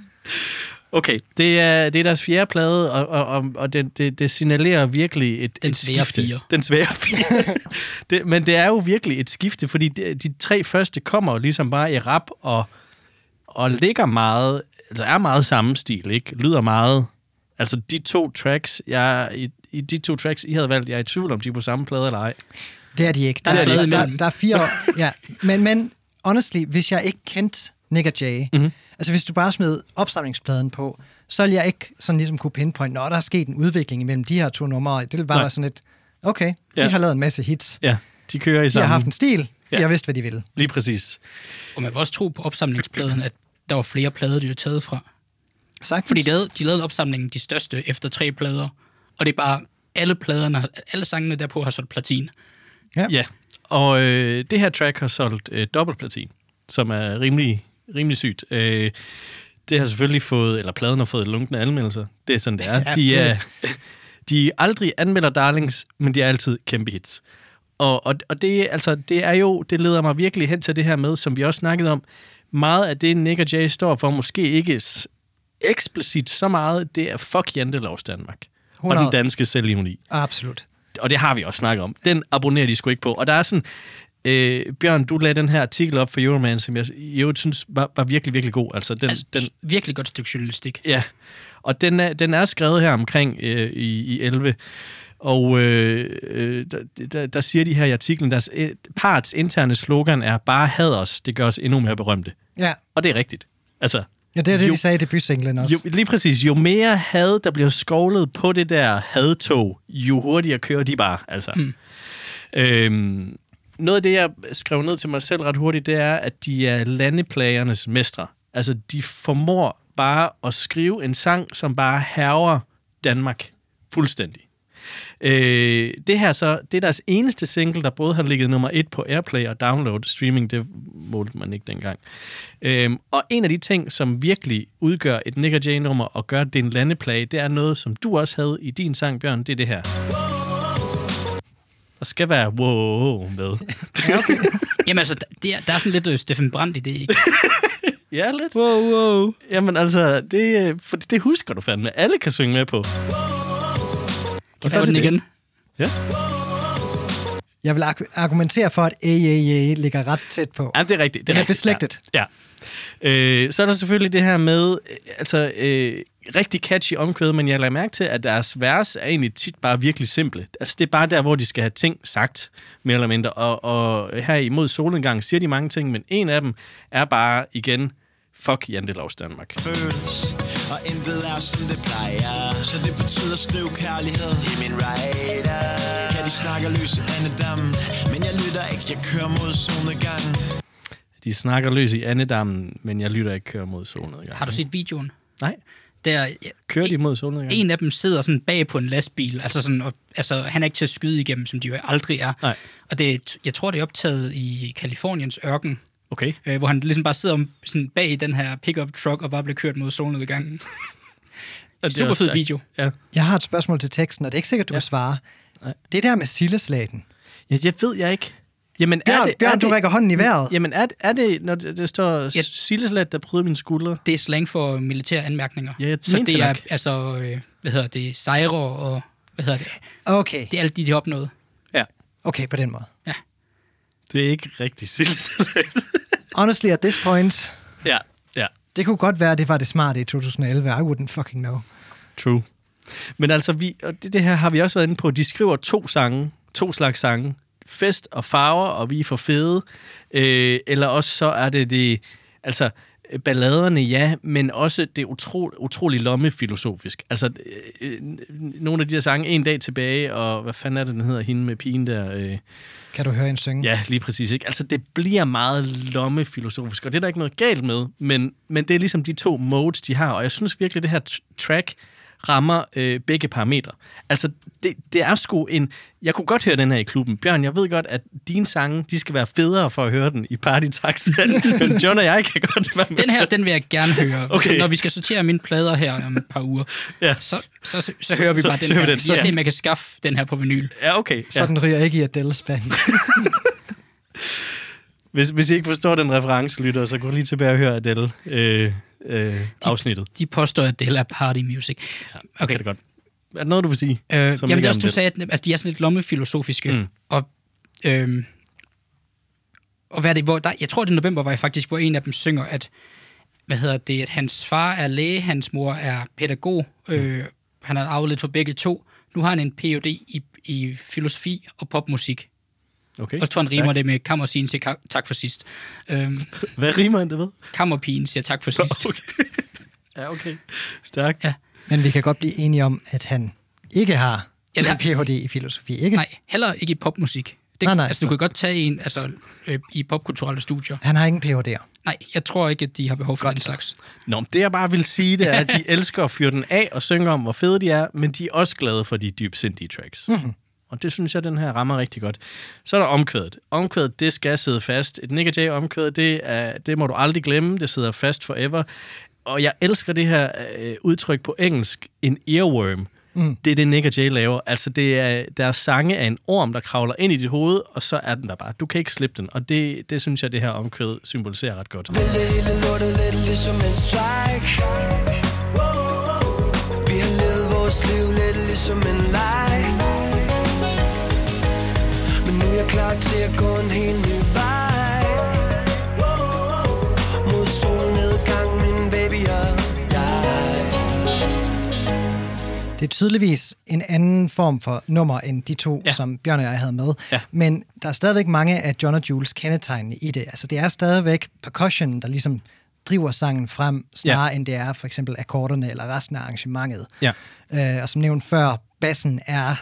Okay, det er, det er deres fjerde plade, og, og, og, og det, det, det signalerer virkelig et, Den et svære skifte. fire. Den svære fire. (laughs) det, men det er jo virkelig et skifte, fordi de, de tre første kommer ligesom bare i rap og, og ligger meget, altså er meget samme stil, ikke? Lyder meget... Altså de to tracks, jeg, i, i de to tracks, I havde valgt, jeg er i tvivl om, de er på samme plade eller ej. Det er de ikke. Der er Der, plade der, der, der er fire år. Ja. Men, men honestly, hvis jeg ikke kendte Nick og Jay, Mhm. mm-hmm. altså hvis du bare smed opsamlingspladen på, så ville jeg ikke sådan ligesom kunne pinpointe, når der er sket en udvikling imellem de her to numre. Det ville bare Nej. være sådan et, okay, de Ja. har lavet en masse hits. Ja, de kører i De har sammen. haft en stil, de Ja. har vidst, hvad de ville. Lige præcis. Og man vil også tro på opsamlingspladen, at der var flere plader, de var taget fra. Sagtens. Fordi de lavede, de lavede opsamlingen de største efter tre plader. Og det er bare, alle pladerne, alle sangene derpå har solgt platin. Ja. Ja, og øh, det her track har solgt øh, dobbeltplatin, som er rimelig, rimelig sygt. Øh, det har selvfølgelig fået, eller pladen har fået lunkende anmeldelser. Det er sådan, det er. Ja, de, er (laughs) de aldrig anmelder darlings, men de er altid kæmpe hits. Og, og, og det, altså, det er jo, det leder mig virkelig hen til det her med, som vi også snakkede om, meget af det, Nick og Jay står for, måske ikke eksplicit så meget, det er fuck Jantelovs Danmark. Og 100. den danske selvironi Absolut. og det har vi også snakket om. Den abonnerer de sgu ikke på. Og der er sådan, øh, Bjørn, du lagde den her artikel op for Euroman, som jeg øvrigt synes var, var virkelig, virkelig god. Altså, den, Altså, den, virkelig godt stykke journalistik. ja, og den er, den er skrevet her omkring øh, i, i 11. Og øh, øh, der, der, der siger de her i artiklen, deres øh, parts interne slogan er, bare had os, det gør os endnu mere berømte. Ja, Og det er rigtigt. Altså, ja det er det, Jo- de sagde i debutsinglen også. jo, lige præcis. Jo mere had, der bliver skovlet på det der hadtog, jo hurtigere kører de bare. Altså. Mm. Øhm, noget af det, jeg skrev ned til mig selv ret hurtigt, det er, at de er landeplagernes mestre. Altså, de formår bare at skrive en sang, som bare herrer Danmark fuldstændig. Øh, det her så, det er deres eneste single, der både har ligget nummer et på Airplay og download streaming, det målte man ikke dengang. Øhm, og en af de ting, som virkelig udgør et Nick og Jay-nummer og gør det en landeplage, det er noget, som du også havde i din sang, Bjørn, det er det her. Der skal være wow med. (laughs) Jamen altså, det er, der er sådan lidt øh, Steffen Brandt i det, ikke? (laughs) ja, lidt. Wow, wow. Jamen altså, det, øh, for det husker du fandme. Alle kan synge med på. Kan er få den det igen? Ja. Jeg vil argu- argumentere for, at AAA ligger ret tæt på. Ja, det er rigtigt. Det Den er rigtigt. beslægtet. Ja. ja. Øh, så er der selvfølgelig det her med, øh, altså, øh, rigtig catchy omkvæd, men jeg lader mærke til, at deres vers er egentlig tit bare virkelig simple. Altså, det er bare der, hvor de skal have ting sagt, mere eller mindre. Og, og her imod solnedgang siger de mange ting, men en af dem er bare, igen, fuck Jantelovs Danmark. føles Og intet er som det plejer Så det betyder skriv kærlighed i min rider Kan de snakke løse andedammen Men jeg lytter ikke, jeg kører mod solnedgangen De snakker løs i andedammen, men jeg lytter ikke kører mod solnedgang. Har du set videoen? Nej. Der, Kører de mod solnedgang? en af dem sidder sådan bag på en lastbil, altså, sådan, og, altså han er ikke til at skyde igennem, som de jo aldrig er. Nej. Og det, jeg tror, det er optaget i Kaliforniens ørken, Okay. øh, hvor han ligesom bare sidder om, sådan bag i den her pickup truck og bare bliver kørt mod solnedgangen. (laughs) Det er Super fed video. Ja. Jeg har et spørgsmål til teksten, og det er ikke sikkert, du ja. kan svare. Nej. Det der med silleslaten. ja, jeg ved jeg ikke. Jamen, er Bjørn, det, Bjørn er du det, rækker hånden i vejret. Jamen, er, er det, når det, det står Ja. silleslat, der bryder mine skuldre? Det er slang for militære anmærkninger. Ja, jeg så mente det er nok. altså, øh, hvad hedder det, sejre og, hvad hedder det, Okay, det er alt de, de har opnået. Ja. okay, på den måde. Det er ikke rigtig silleslat. Honestly, at this point, ja, ja. det kunne godt være, at det var det smarte i 2011. I wouldn't fucking know. True. Men altså, vi, og det, det her har vi også været inde på. De skriver to sange, to slags sange. Fest og farver, og vi er for fede. Øh, eller også så er det det, altså balladerne, ja, men også det utro, utrolig lommefilosofisk. Altså, øh, øh, nogle af de her sange, En dag tilbage, og hvad fanden er det, den hedder, hende med pigen der? Øh, kan du høre en synge? Ja, lige præcis. Ikke? Altså, det bliver meget lommefilosofisk, og det er der ikke noget galt med, men, men det er ligesom de to modes, de har, og jeg synes virkelig, det her track rammer øh, begge parametre. Altså, det, det er sgu en... Jeg kunne godt høre den her i klubben. Bjørn, jeg ved godt, at dine sange, de skal være federe for at høre den i Party Taxi, (laughs) men John og jeg kan godt være med. Den her, den vil jeg gerne høre. Okay. Når vi skal sortere mine plader her om et par uger, Ja. så, så, så, så hører vi så- bare så den vi her. den. Så Ja. se, om jeg kan skaffe den her på vinyl. Ja, okay. Så Ja. den ryger ikke i Adele's band. (laughs) Hvis, hvis I ikke forstår den reference, lytter, så gå lige tilbage og hør Adele øh, øh, afsnittet. De påstår, at det er party music. Okay. Kan det godt. Er der noget, du vil sige? Øh, jamen, det er også, du sagde, at altså, de er sådan lidt lommefilosofiske. Mm. Mm. Og, øhm, og hvad er det, hvor der, jeg tror, det er november, var jeg faktisk, hvor en af dem synger, at, hvad hedder det, at hans far er læge, hans mor er pædagog, øh, han er afledt for begge to. Nu har han en Ph.D. i, i filosofi og popmusik. Okay. Og så tror han rimer det med kammersin siger ka- tak for sidst. Øhm, Hvad rimer han det ved? kammerpigen siger tak for sidst. Okay. (laughs) Ja, okay. Stærkt. Ja. Men vi kan godt blive enige om, at han ikke har Ja, en. Ph.D. i filosofi, ikke? Nej, heller ikke i popmusik. Det, Nej, nej. Altså, du kan godt tage en altså, øh, i popkulturelle studier. Han har ingen Ph.D.'er. Nej, jeg tror ikke, at de har behov for den slags. Nå, men det jeg bare vil sige, det er, at de (laughs) elsker at fyre den af og synge om, hvor fede de er, men de er også glade for de dybsindige tracks. Mm-hmm. Og det synes jeg, den her rammer rigtig godt. Så er der omkvædet. Omkvædet, det skal sidde fast. Et Nick J omkvæd, det, er, det må du aldrig glemme. Det sidder fast forever. Og jeg elsker det her øh, udtryk på engelsk, en earworm. Mm. Det er det, Nick J laver. Altså, det er deres sange af en orm, der kravler ind i dit hoved, og så er den der bare. Du kan ikke slippe den. Og det, det synes jeg, det her omkvæd symboliserer ret godt. Vælge hele lortet lidt ligesom en strike Vi har levet vores liv lidt ligesom en leg Nu er jeg klar til at gå en helt ny vej Mod solnedgang, min baby og jeg Det er tydeligvis en anden form for nummer end de to, Ja. ja. som Bjørn og jeg havde med. Ja. Men der er stadigvæk mange af John og Jules kendetegn i det. Altså det er stadigvæk percussion, der ligesom driver sangen frem, snarere ja. end det er for eksempel akkorderne eller resten af arrangementet. Ja. Øh, og som nævnt før, bassen er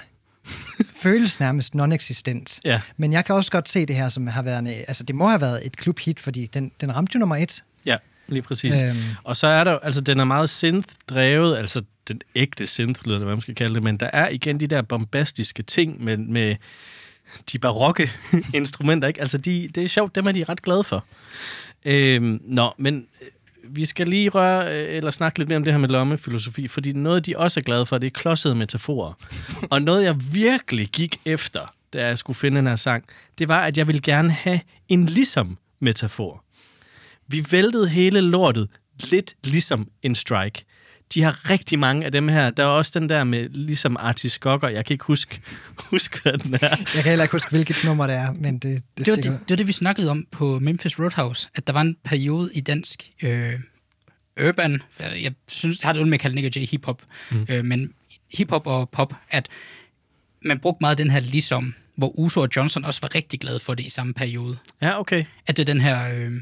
(laughs) føles nærmest non-existent. Ja. Men jeg kan også godt se det her som har været, en, altså det må have været et klubhit, fordi den, den ramte jo nummer et. Ja, lige præcis. Øhm. Og så er der, altså den er meget synth-drevet, altså den ægte synth, eller hvad man skal kalde det, men der er igen de der bombastiske ting med, med de barokke (laughs) instrumenter, ikke? Altså de, det er sjovt, dem er de ret glade for. Øhm, nå, men vi skal lige røre, øh, eller snakke lidt mere om det her med lommefilosofi, fordi noget, de også er glade for, det er klodsede metaforer. Og noget, jeg virkelig gik efter, da jeg skulle finde den her sang, det var, at jeg ville gerne have en ligesom metafor. Vi væltede hele lortet lidt ligesom en strike. De har rigtig mange af dem her. Der er også den der med ligesom Artis Gokker. Jeg kan ikke huske, (laughs) huske hvad den er. Jeg kan heller ikke huske, hvilket nummer det er, men det, det, Det var det, det var det, vi snakkede om på Memphis Roadhouse, at der var en periode i dansk øh, urban, jeg synes, jeg har det ondt med at kalde Nick J hiphop, mm. øh, men hiphop og pop, at man brugte meget den her ligesom, hvor Uso og Johnson også var rigtig glade for det i samme periode. Ja, okay. At det er den her... Øh,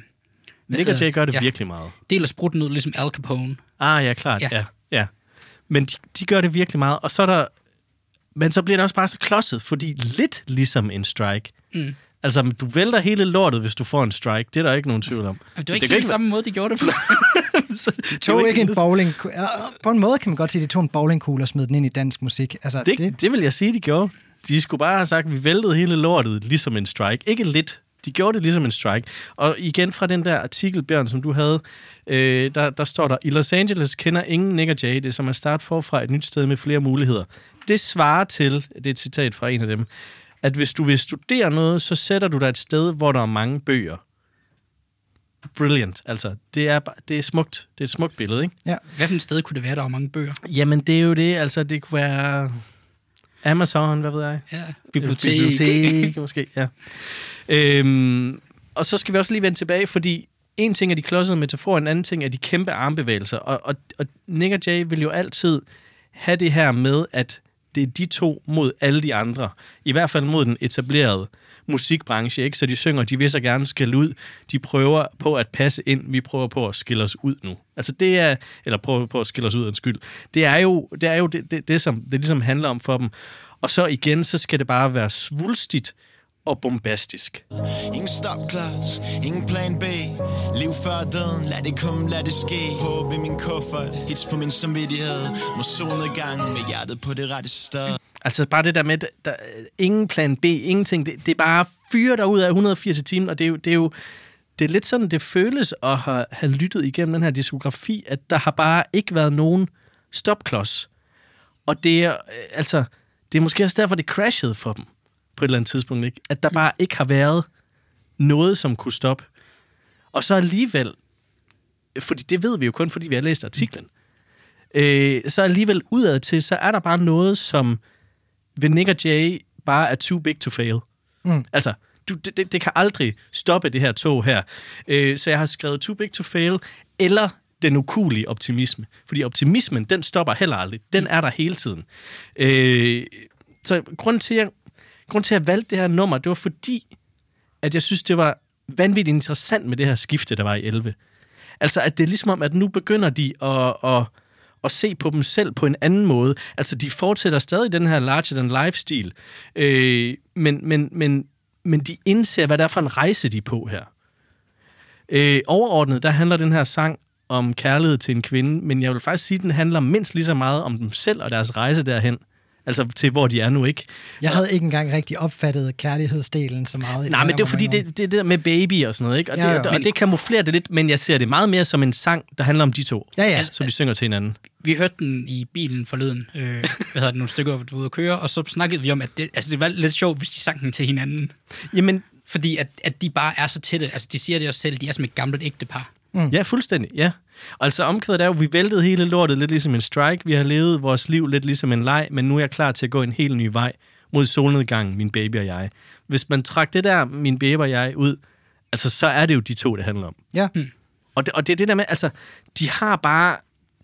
Nick Jay gør det ja, virkelig meget. Deler sprutten ud, ligesom Al Capone. Ah, ja, klart. Ja. Ja. ja. Men de, de gør det virkelig meget. Og så er der... Men så bliver det også bare så klodset, fordi lidt ligesom en strike. Mm. Altså, du vælter hele lortet, hvis du får en strike. Det er der ikke nogen tvivl om. Men det var ikke kan helt samme måde, de gjorde det på. (laughs) De tog ikke en bowling... På en måde kan man godt sige, at de tog en bowlingkugle og smed den ind i dansk musik. Altså, Det, det, det vil jeg sige, de gjorde. De skulle bare have sagt, at vi væltede hele lortet ligesom en strike. Ikke lidt. De gjorde det ligesom en strike. Og igen fra den der artikel, Bjørn, som du havde, øh, der, der står der, i Los Angeles kender ingen Nick og Jay, det er som at starte forfra et nyt sted med flere muligheder. Det svarer til, det er et citat fra en af dem, at hvis du vil studere noget, så sætter du dig et sted, hvor der er mange bøger. Brilliant. Altså, det er, det er smukt. Det er et smukt billede, ikke? Hvad for et sted kunne det være, der var mange bøger? Jamen, det er jo det. Altså, det kunne være Amazon, hvad ved jeg? Ja, bibliotek. Bibliotek, (laughs) måske, ja. Øhm, og så skal vi også lige vende tilbage, fordi en ting er de klodsede metaforer, en anden ting er de kæmpe armbevægelser. Og, og, og Nick og Jay vil jo altid have det her med, at det er de to mod alle de andre. I hvert fald mod den etablerede musikbranche, ikke? Så de synger, de vil så gerne skille ud. De prøver på at passe ind. Vi prøver på at skille os ud nu. Altså det er, eller prøver på at skille os ud, undskyld. Det er jo det, er jo det, det, det, som det ligesom handler om for dem. Og så igen, så skal det bare være svulstigt og bombastisk. Ingen stopklods, ingen plan B Liv før døden, lad det komme, lad det ske Håb i min kuffert, hits på min samvittighed Må solnedgang med hjertet på det rette sted Altså bare det der med, der, ingen plan B, ingenting. Det, det er bare fyre der ud af 180 i timen, og det er jo, det er jo det er lidt sådan, det føles at have, have lyttet igennem den her diskografi, at der har bare ikke været nogen stopklods. Og det er, øh, altså, det er måske også derfor, det crashede for dem på et eller andet tidspunkt, ikke? At der bare ikke har været noget, som kunne stoppe. Og så alligevel, fordi det ved vi jo kun, fordi vi har læst artiklen, øh, så alligevel udad til, så er der bare noget, som ved Nick og Jay bare er too big to fail. Mm. Altså, du, det, det, det kan aldrig stoppe det her tog her. Øh, så jeg har skrevet too big to fail, eller den ukulige optimisme. Fordi optimismen, den stopper heller aldrig. Den er der hele tiden. Øh, så grund til, at jeg grund til, at jeg valgte det her nummer, det var fordi, at jeg synes, det var vanvittigt interessant med det her skifte, der var i 11. Altså, at det er ligesom om, at nu begynder de at, at, at se på dem selv på en anden måde. Altså, de fortsætter stadig den her larger-than-life-stil, øh, men, men, men, men de indser, hvad det er for en rejse, de er på her. Øh, overordnet, der handler den her sang om kærlighed til en kvinde, men jeg vil faktisk sige, at den handler mindst lige så meget om dem selv og deres rejse derhen. Altså til, hvor de er nu, ikke? Jeg havde ikke engang rigtig opfattet kærlighedsdelen så meget. Nej, men det er fordi, det, det er det der med baby og sådan noget, ikke? Og, Ja, det, ja. og, og det kamuflerer det lidt, men jeg ser det meget mere som en sang, der handler om de to. Ja, ja. Som de synger til hinanden. Vi hørte den i bilen forleden, øh, hvad hedder det, nogle stykker, hvor du var ude at køre, og så snakkede vi om, at det, altså, det var lidt sjovt, hvis de sang den til hinanden. Jamen, Fordi at, at de bare er så tætte. Altså, de siger det også selv, de er som et gammelt ægtepar. Ja, fuldstændig, ja. Og altså omkvædet er jo, vi væltede hele lortet lidt ligesom en strike. Vi har levet vores liv lidt ligesom en leg, men nu er jeg klar til at gå en helt ny vej mod solnedgangen, min baby og jeg. Hvis man trækker det der, min baby og jeg, ud, altså så er det jo de to, det handler om. Ja. Og det, og det er det der med, altså, de har bare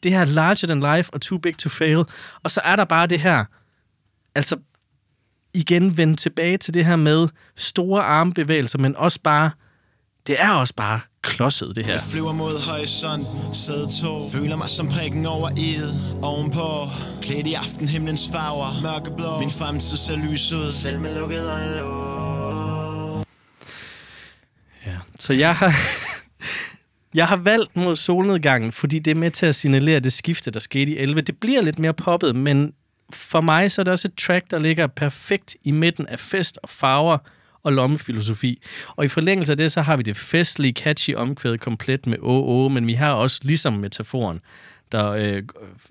det her larger than life og too big to fail, og så er der bare det her, altså igen vende tilbage til det her med store armbevægelser, men også bare, det er også bare klodset, det her. Jeg flyver mod horisont, sæde to Føler mig som prikken over id Ovenpå, klædt i aftenhimlens farver Mørkeblå, min fremtid ser lys ud Selv med lukket øjenlåg Ja. Så jeg har, (laughs) jeg har valgt mod solnedgangen, fordi det er med til at signalere det skifte, der skete i 11. Det bliver lidt mere poppet, men for mig så er det også et track, der ligger perfekt i midten af fest og farver og lommefilosofi. Og i forlængelse af det, så har vi det festlige, catchy omkvæd komplet med OO, men vi har også ligesom metaforen, der øh,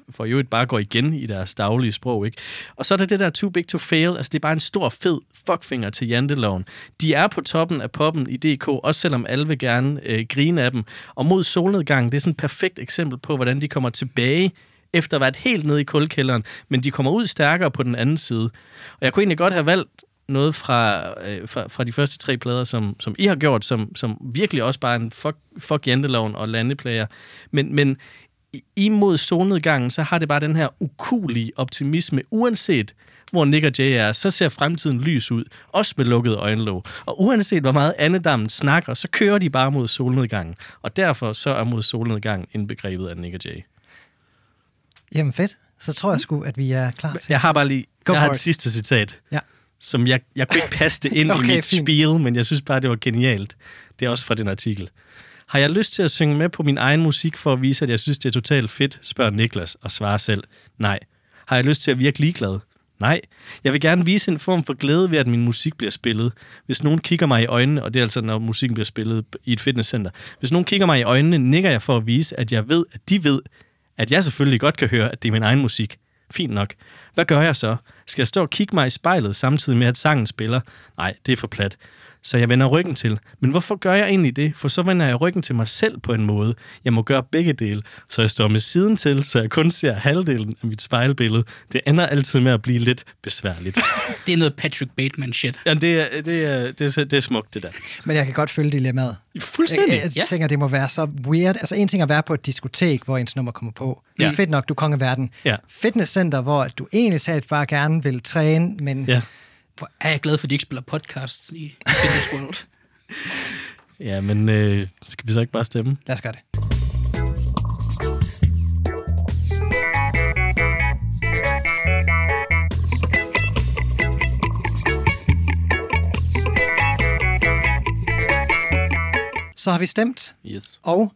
for jo bare går igen i deres daglige sprog. Ikke? Og så er der det der too big to fail. Altså, det er bare en stor, fed fuckfinger til janteloven. De er på toppen af poppen i DK, også selvom alle vil gerne øh, grine af dem. Og mod solnedgangen, det er sådan et perfekt eksempel på, hvordan de kommer tilbage efter at have været helt nede i kulkælderen, men de kommer ud stærkere på den anden side. Og jeg kunne egentlig godt have valgt noget fra, øh, fra, fra de første tre plader, som, som I har gjort, som, som virkelig også bare er en fuck, fuck janteloven og landeplager. Men, men imod solnedgangen, så har det bare den her ukulige optimisme, uanset hvor Nick og Jay er, så ser fremtiden lys ud, også med lukkede øjenlåg. Og uanset hvor meget andedammen snakker, så kører de bare mod solnedgangen. Og derfor så er mod solnedgangen indbegrebet af Nick og Jay. Jamen fedt. Så tror jeg sgu, at vi er klar til. Jeg har bare lige Go jeg har for et it. sidste citat, Ja. Som jeg, jeg kunne ikke passe det ind (laughs) Okay, i mit fint. spiel, men jeg synes bare, det var genialt. Det er også fra den artikel. Har jeg lyst til at synge med på min egen musik for at vise, at jeg synes, det er totalt fedt, spørger Niklas og svarer selv. Nej. Har jeg lyst til at virke ligeglad? Nej. Jeg vil gerne vise en form for glæde ved, at min musik bliver spillet. Hvis nogen kigger mig i øjnene, og det er altså, når musikken bliver spillet i et fitnesscenter. Hvis nogen kigger mig i øjnene, nikker jeg for at vise, at jeg ved, at de ved, at jeg selvfølgelig godt kan høre, at det er min egen musik. Fint nok. Hvad gør jeg så? Skal jeg stå og kigge mig i spejlet, samtidig med, at sangen spiller? Nej, det er for plat. Så jeg vender ryggen til. Men hvorfor gør jeg egentlig det? For så vender jeg ryggen til mig selv på en måde. Jeg må gøre begge dele. Så jeg står med siden til, så jeg kun ser halvdelen af mit spejlbillede. Det ender altid med at blive lidt besværligt. (laughs) Det er noget Patrick Bateman shit. ja, det er, det, er, det, er, det er smukt, det der. Men jeg kan godt følge dilemmaet. Fuldstændig. Jeg, jeg Ja. tænker, det må være så weird. Altså en ting er at være på et diskotek, hvor ens nummer kommer på. Ja. Ja. Fedt nok, du er konge af verden. Ja. Fitnesscenter, hvor du egentlig sagt bare gerne vil træne, men Ja. Hvor er jeg glad for, at de ikke spiller podcasts i, i Fitness World. (laughs) Ja, men øh, skal vi så ikke bare stemme? lad os gøre det. Så har vi stemt, Yes. og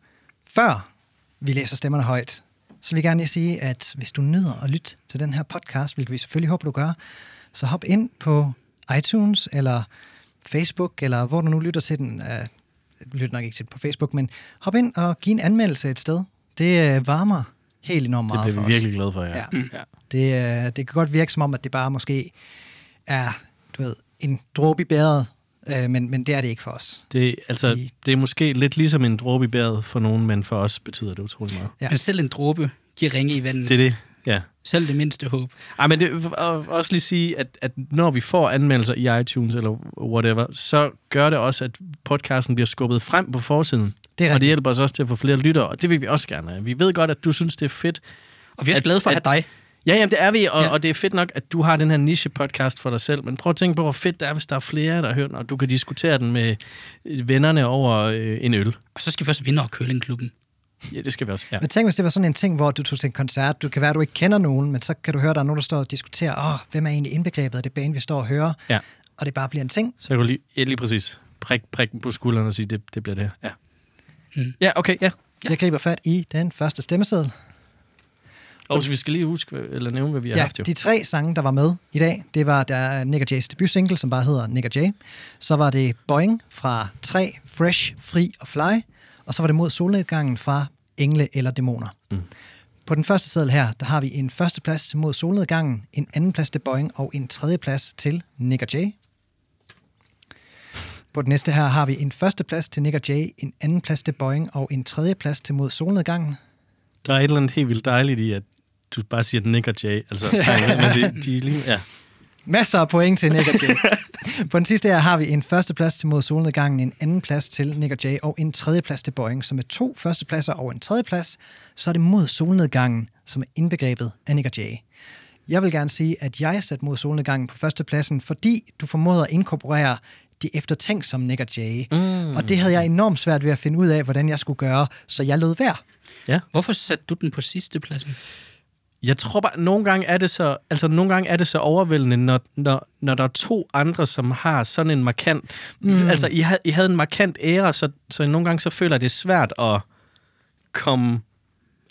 før vi læser stemmerne højt, så vil jeg gerne lige sige, at hvis du nyder at lytte til den her podcast, hvilket vi selvfølgelig håber, du gør, så hop ind på iTunes eller Facebook, eller hvor du nu lytter til den. Uh, du lytter nok ikke til den på Facebook, men hop ind og giv en anmeldelse et sted. Det øh, varmer helt enormt Det meget bliver for vi virkelig glade for, ja. Ja. Mm. ja. Det, øh, det kan godt virke som om, at det bare måske er, du ved, en dråbe i bæret, øh, men, men det er det ikke for os. Det, altså, I- det er måske lidt ligesom en dråbe i bæret for nogen, men for os betyder det utrolig meget. Ja. Men selv en dråbe giver ringe i vandet. Det er det, ja. Selv det mindste håb. Ej, men det, og også lige sige, at, at når vi får anmeldelser i iTunes eller whatever, så gør det også, at podcasten bliver skubbet frem på forsiden. Det er og det hjælper os også til at få flere lyttere, og det vil vi også gerne have. Vi ved godt, at du synes, det er fedt. Og vi er At- glade for at at- have dig. Ja, jamen, det er vi, og, Ja. og det er fedt nok, at du har den her niche-podcast for dig selv, men prøv at tænke på, hvor fedt det er, hvis der er flere, der hørt den, og du kan diskutere den med vennerne over øh, en øl. Og så skal vi også vinde over curlingklubben. Ja, det skal vi også. Ja. Men tænk, hvis det var sådan en ting, hvor du tog til en koncert, du kan være, at du ikke kender nogen, men så kan du høre, at der er nogen, der står og diskuterer, åh, hvem er egentlig indbegrebet af det band, vi står og hører, Ja. og det bare bliver en ting. Så jeg kunne lige, ja, lige præcis prik, prik på skulderen og sige, det, det bliver det her. Ja. Mm. ja, okay, ja. Jeg griber fat i den første stemmeseddel. Og så vi skal lige huske, eller nævne, hvad vi har Ja, haft jo. de tre sange, der var med i dag, det var der er Nick J's debutsingle, som bare hedder Nick J. Så var det Boing fra 3, Fresh, Fri og Fly. Og så var det mod solnedgangen fra Engle eller Dæmoner. Mm. På den første seddel her, der har vi en første plads mod solnedgangen, en anden plads til Boing og en tredje plads til Nick J. På den næste her har vi en første plads til Nick J, en anden plads til Boing og en tredje plads til mod solnedgangen. Der er et eller andet helt vildt dejligt i, at du bare siger Nick og Jay. Altså, sangen, (laughs) men de, de er lige... Ja. Masser af point til Nick og Jay. På den sidste her har vi en første plads til mod solnedgangen, en anden plads til Nick og Jay og en tredje plads til Boeing. Så med to førstepladser og en tredje plads, så er det mod solnedgangen, som er indbegrebet af Nick og Jay. Jeg vil gerne sige, at jeg satte mod solnedgangen på førstepladsen, fordi du formåede at inkorporere de eftertænksomme Nick og Jay. Mm. Og det havde jeg enormt svært ved at finde ud af, hvordan jeg skulle gøre, så jeg lød værd. Hvorfor satte du den på sidste pladsen? Jeg tror bare, nogle gange er det så, altså nogle gange er det så overvældende, når, når, når der er to andre, som har sådan en markant... Mm. Altså, I havde, I havde en markant ære, så, så nogle gange så føler jeg, det er svært at komme...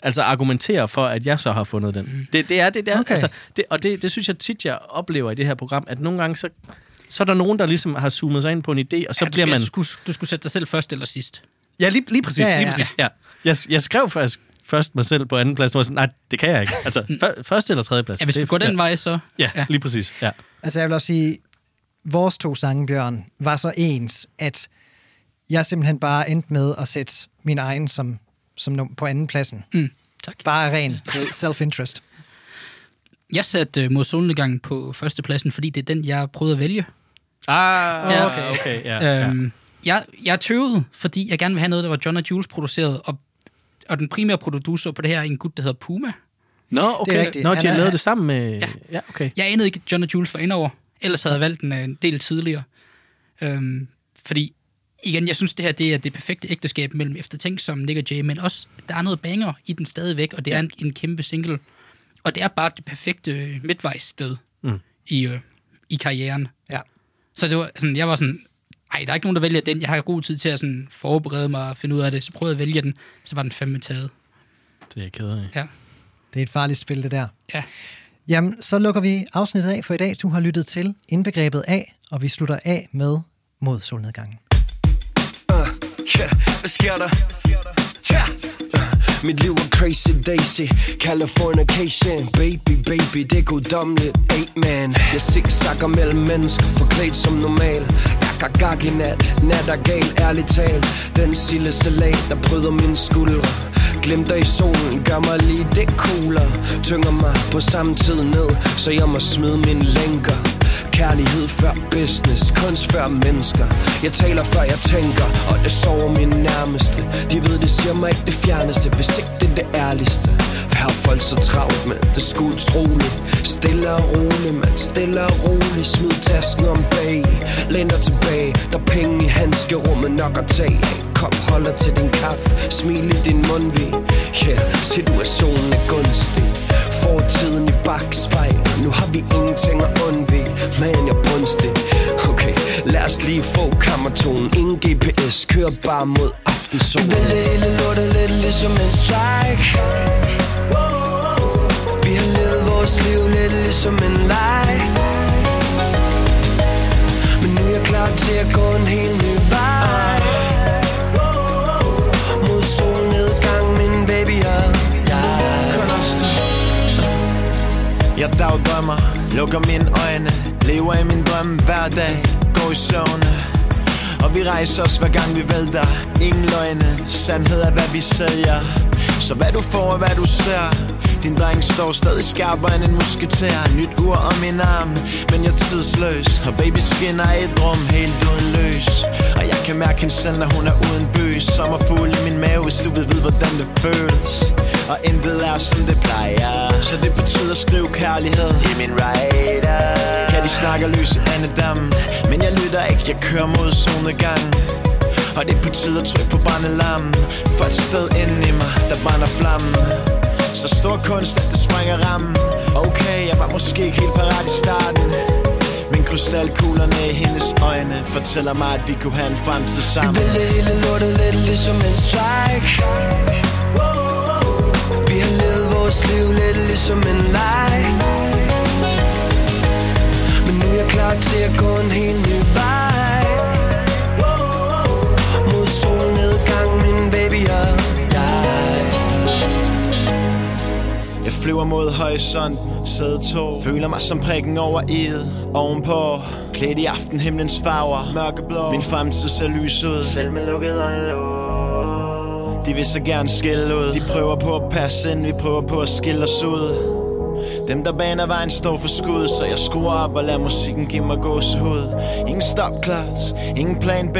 Altså argumentere for, at jeg så har fundet den. Mm. Det, det er det der. Okay. Altså, det, og det, det synes jeg tit, jeg oplever i det her program, at nogle gange så, så er der nogen, der ligesom har zoomet sig ind på en idé, og så ja, du, bliver skal, man... skulle, du skulle sætte dig selv først eller sidst. Ja, lige, lige præcis. Ja, Ja, ja, lige præcis. Ja. Jeg, jeg skrev først, først mig selv på anden plads, og var sådan, nej, det kan jeg ikke. (laughs) Altså, før, første eller tredje plads. Ja, hvis er- går den ja. vej, så... Ja, ja, lige præcis. Ja. Altså jeg vil også sige, vores to sange, Bjørn, var så ens, at jeg simpelthen bare endte med at sætte min egen som, som num- på anden pladsen. Mm, tak. Bare ren self-interest. Jeg satte uh, mod solnedgangen på førstepladsen, fordi det er den, jeg prøvede at vælge. Ah, Ja. okay. okay ja, ja. Øhm, jeg, jeg tøvede, fordi jeg gerne vil have noget, der var John og Jules produceret, og, og den primære producer på det her er en gut, der hedder Puma. Nå, okay. rigtigt. Nå, de har er- lavet det sammen med... Ja. ja okay. Jeg anede ikke, at John og Jules var indover, ellers havde jeg valgt den øh, en del tidligere. Øhm, fordi, igen, jeg synes, det her det er det perfekte ægteskab mellem eftertænk som Nick og Jay, men også, der er noget banger i den stadigvæk, og det er en, en kæmpe single. Og det er bare det perfekte øh, midtvejssted Mm. i, øh, i karrieren. Ja. Så det var sådan, jeg var sådan, ej, der er ikke nogen, der vælger den. Jeg har god tid til at sådan forberede mig og finde ud af det. Så prøvede jeg at vælge den, så var den fandme taget. Det er jeg ked af. Ja. Det er et farligt spil, det der. Ja. Jamen, så lukker vi afsnittet af for i dag. Du har lyttet til Indbegrebet af, og vi slutter af med Mod solnedgangen. Yeah, hvad sker der? Yeah. Mit liv er crazy daisy. Californication. Baby, baby, det er guddommeligt Amen. Jeg zigzagger mellem mennesker Forklædt som normal. Gak, har i nat. Nat er gal, ærligt talt. Den sille salat, der bryder mine skuldre. Glimter i solen, gør mig lige det cooler Tynger mig på samme tid ned Så jeg må smide mine lænker. Kærlighed før business, kunst før mennesker. Jeg taler før jeg tænker, og det sover mine nærmeste. De ved, det siger mig ikke det fjerneste, hvis ikke det er det ærligste har folk så travlt, men det skulle utroligt. Stille og roligt, mand. Stille og roligt. Smid tasken om bag, læn dig tilbage. Der er penge i handskerummet. Nok at tage. Kom, Kop holder til din kaffe, smil i din mundvig. Yeah, situationen er gunstig. Fortiden i bagspejl Nu har vi ingenting at undvige. Man, jeg er brunstig. Okay, lad os lige få kammertonen. Ingen GPS, kør bare mod aftensolen. Det hele lortet lidt ligesom en strike vores liv lidt ligesom en leg. Men nu er jeg klar til at gå en helt ny vej. Mod solnedgang, min baby og jeg Jeg dagdrømmer, lukker mine øjne. Lever i min drøm hver dag. Går i søvn Og vi rejser os hver gang vi vælter. Ingen løgne, sandhed er hvad vi sælger. Så hvad du får og hvad du ser. Din dreng står stadig skarpere end en musketær Nyt ur om min arm, men jeg er tidsløs. Og baby skinner i et rum helt uden løs Og jeg kan mærke hende selv, når hun er uden bøs Sommerfugl i min mave, hvis du vil vide, hvordan det føles. Og intet er som det plejer. Så det betyder skriv kærlighed i min rider. Ja, de snakker løs i andedam Men jeg lytter ikke, jeg kører mod solnedgang og det betyder tryk på brændelam For et sted inden i mig, der brænder flammen. Så stor kunst, at det sprænger rammen. Okay, jeg var måske ikke helt parat i starten. Men krystalkuglerne i hendes øjne Fortæller mig, at vi kunne have en fremtid sammen. Vi vælger hele lortet lidt ligesom en strike. Vi har levet vores liv lidt ligesom en leg. Men nu er jeg klar til at gå en helt ny vej. Flyver mod horisonten, sæde to Føler mig som prikken over i'et Ovenpå, klædt i aftenhimlens farver. Mørkeblå, min fremtid ser lys ud. Selv med lukket øjenlåg De vil så gerne skille ud. De prøver på at passe ind, vi prøver på at skille os ud dem der baner vejen står for skud Så jeg skruer op og lader musikken give mig gåsehud. Ingen stopklods, ingen plan B.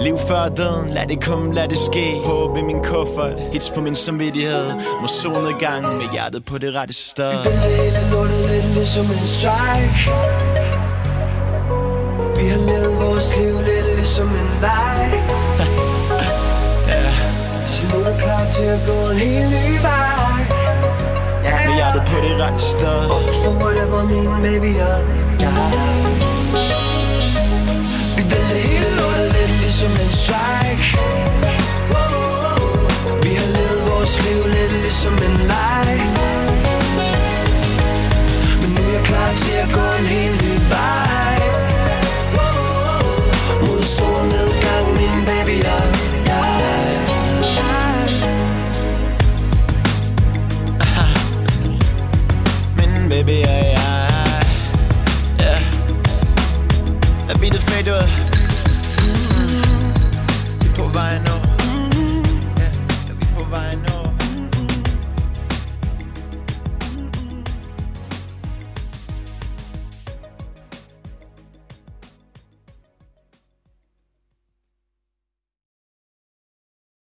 Liv før døden, lad det komme, lad det ske. Håb i min kuffert, hits på min samvittighed. Må solnedgang med hjertet på det rette sted. Vi vælger hele lortet lidt ligesom en strike. Vi har levet vores liv lidt ligesom en leg. (laughs) Så nu er klar til at gå en helt ny vej det på det rette sted. For whatever min baby og jeg Vi vælger hele lortet lidt ligesom en strike. Vi har levet vores liv lidt ligesom en leg. Men nu er jeg klar til at gå en helt ny vej.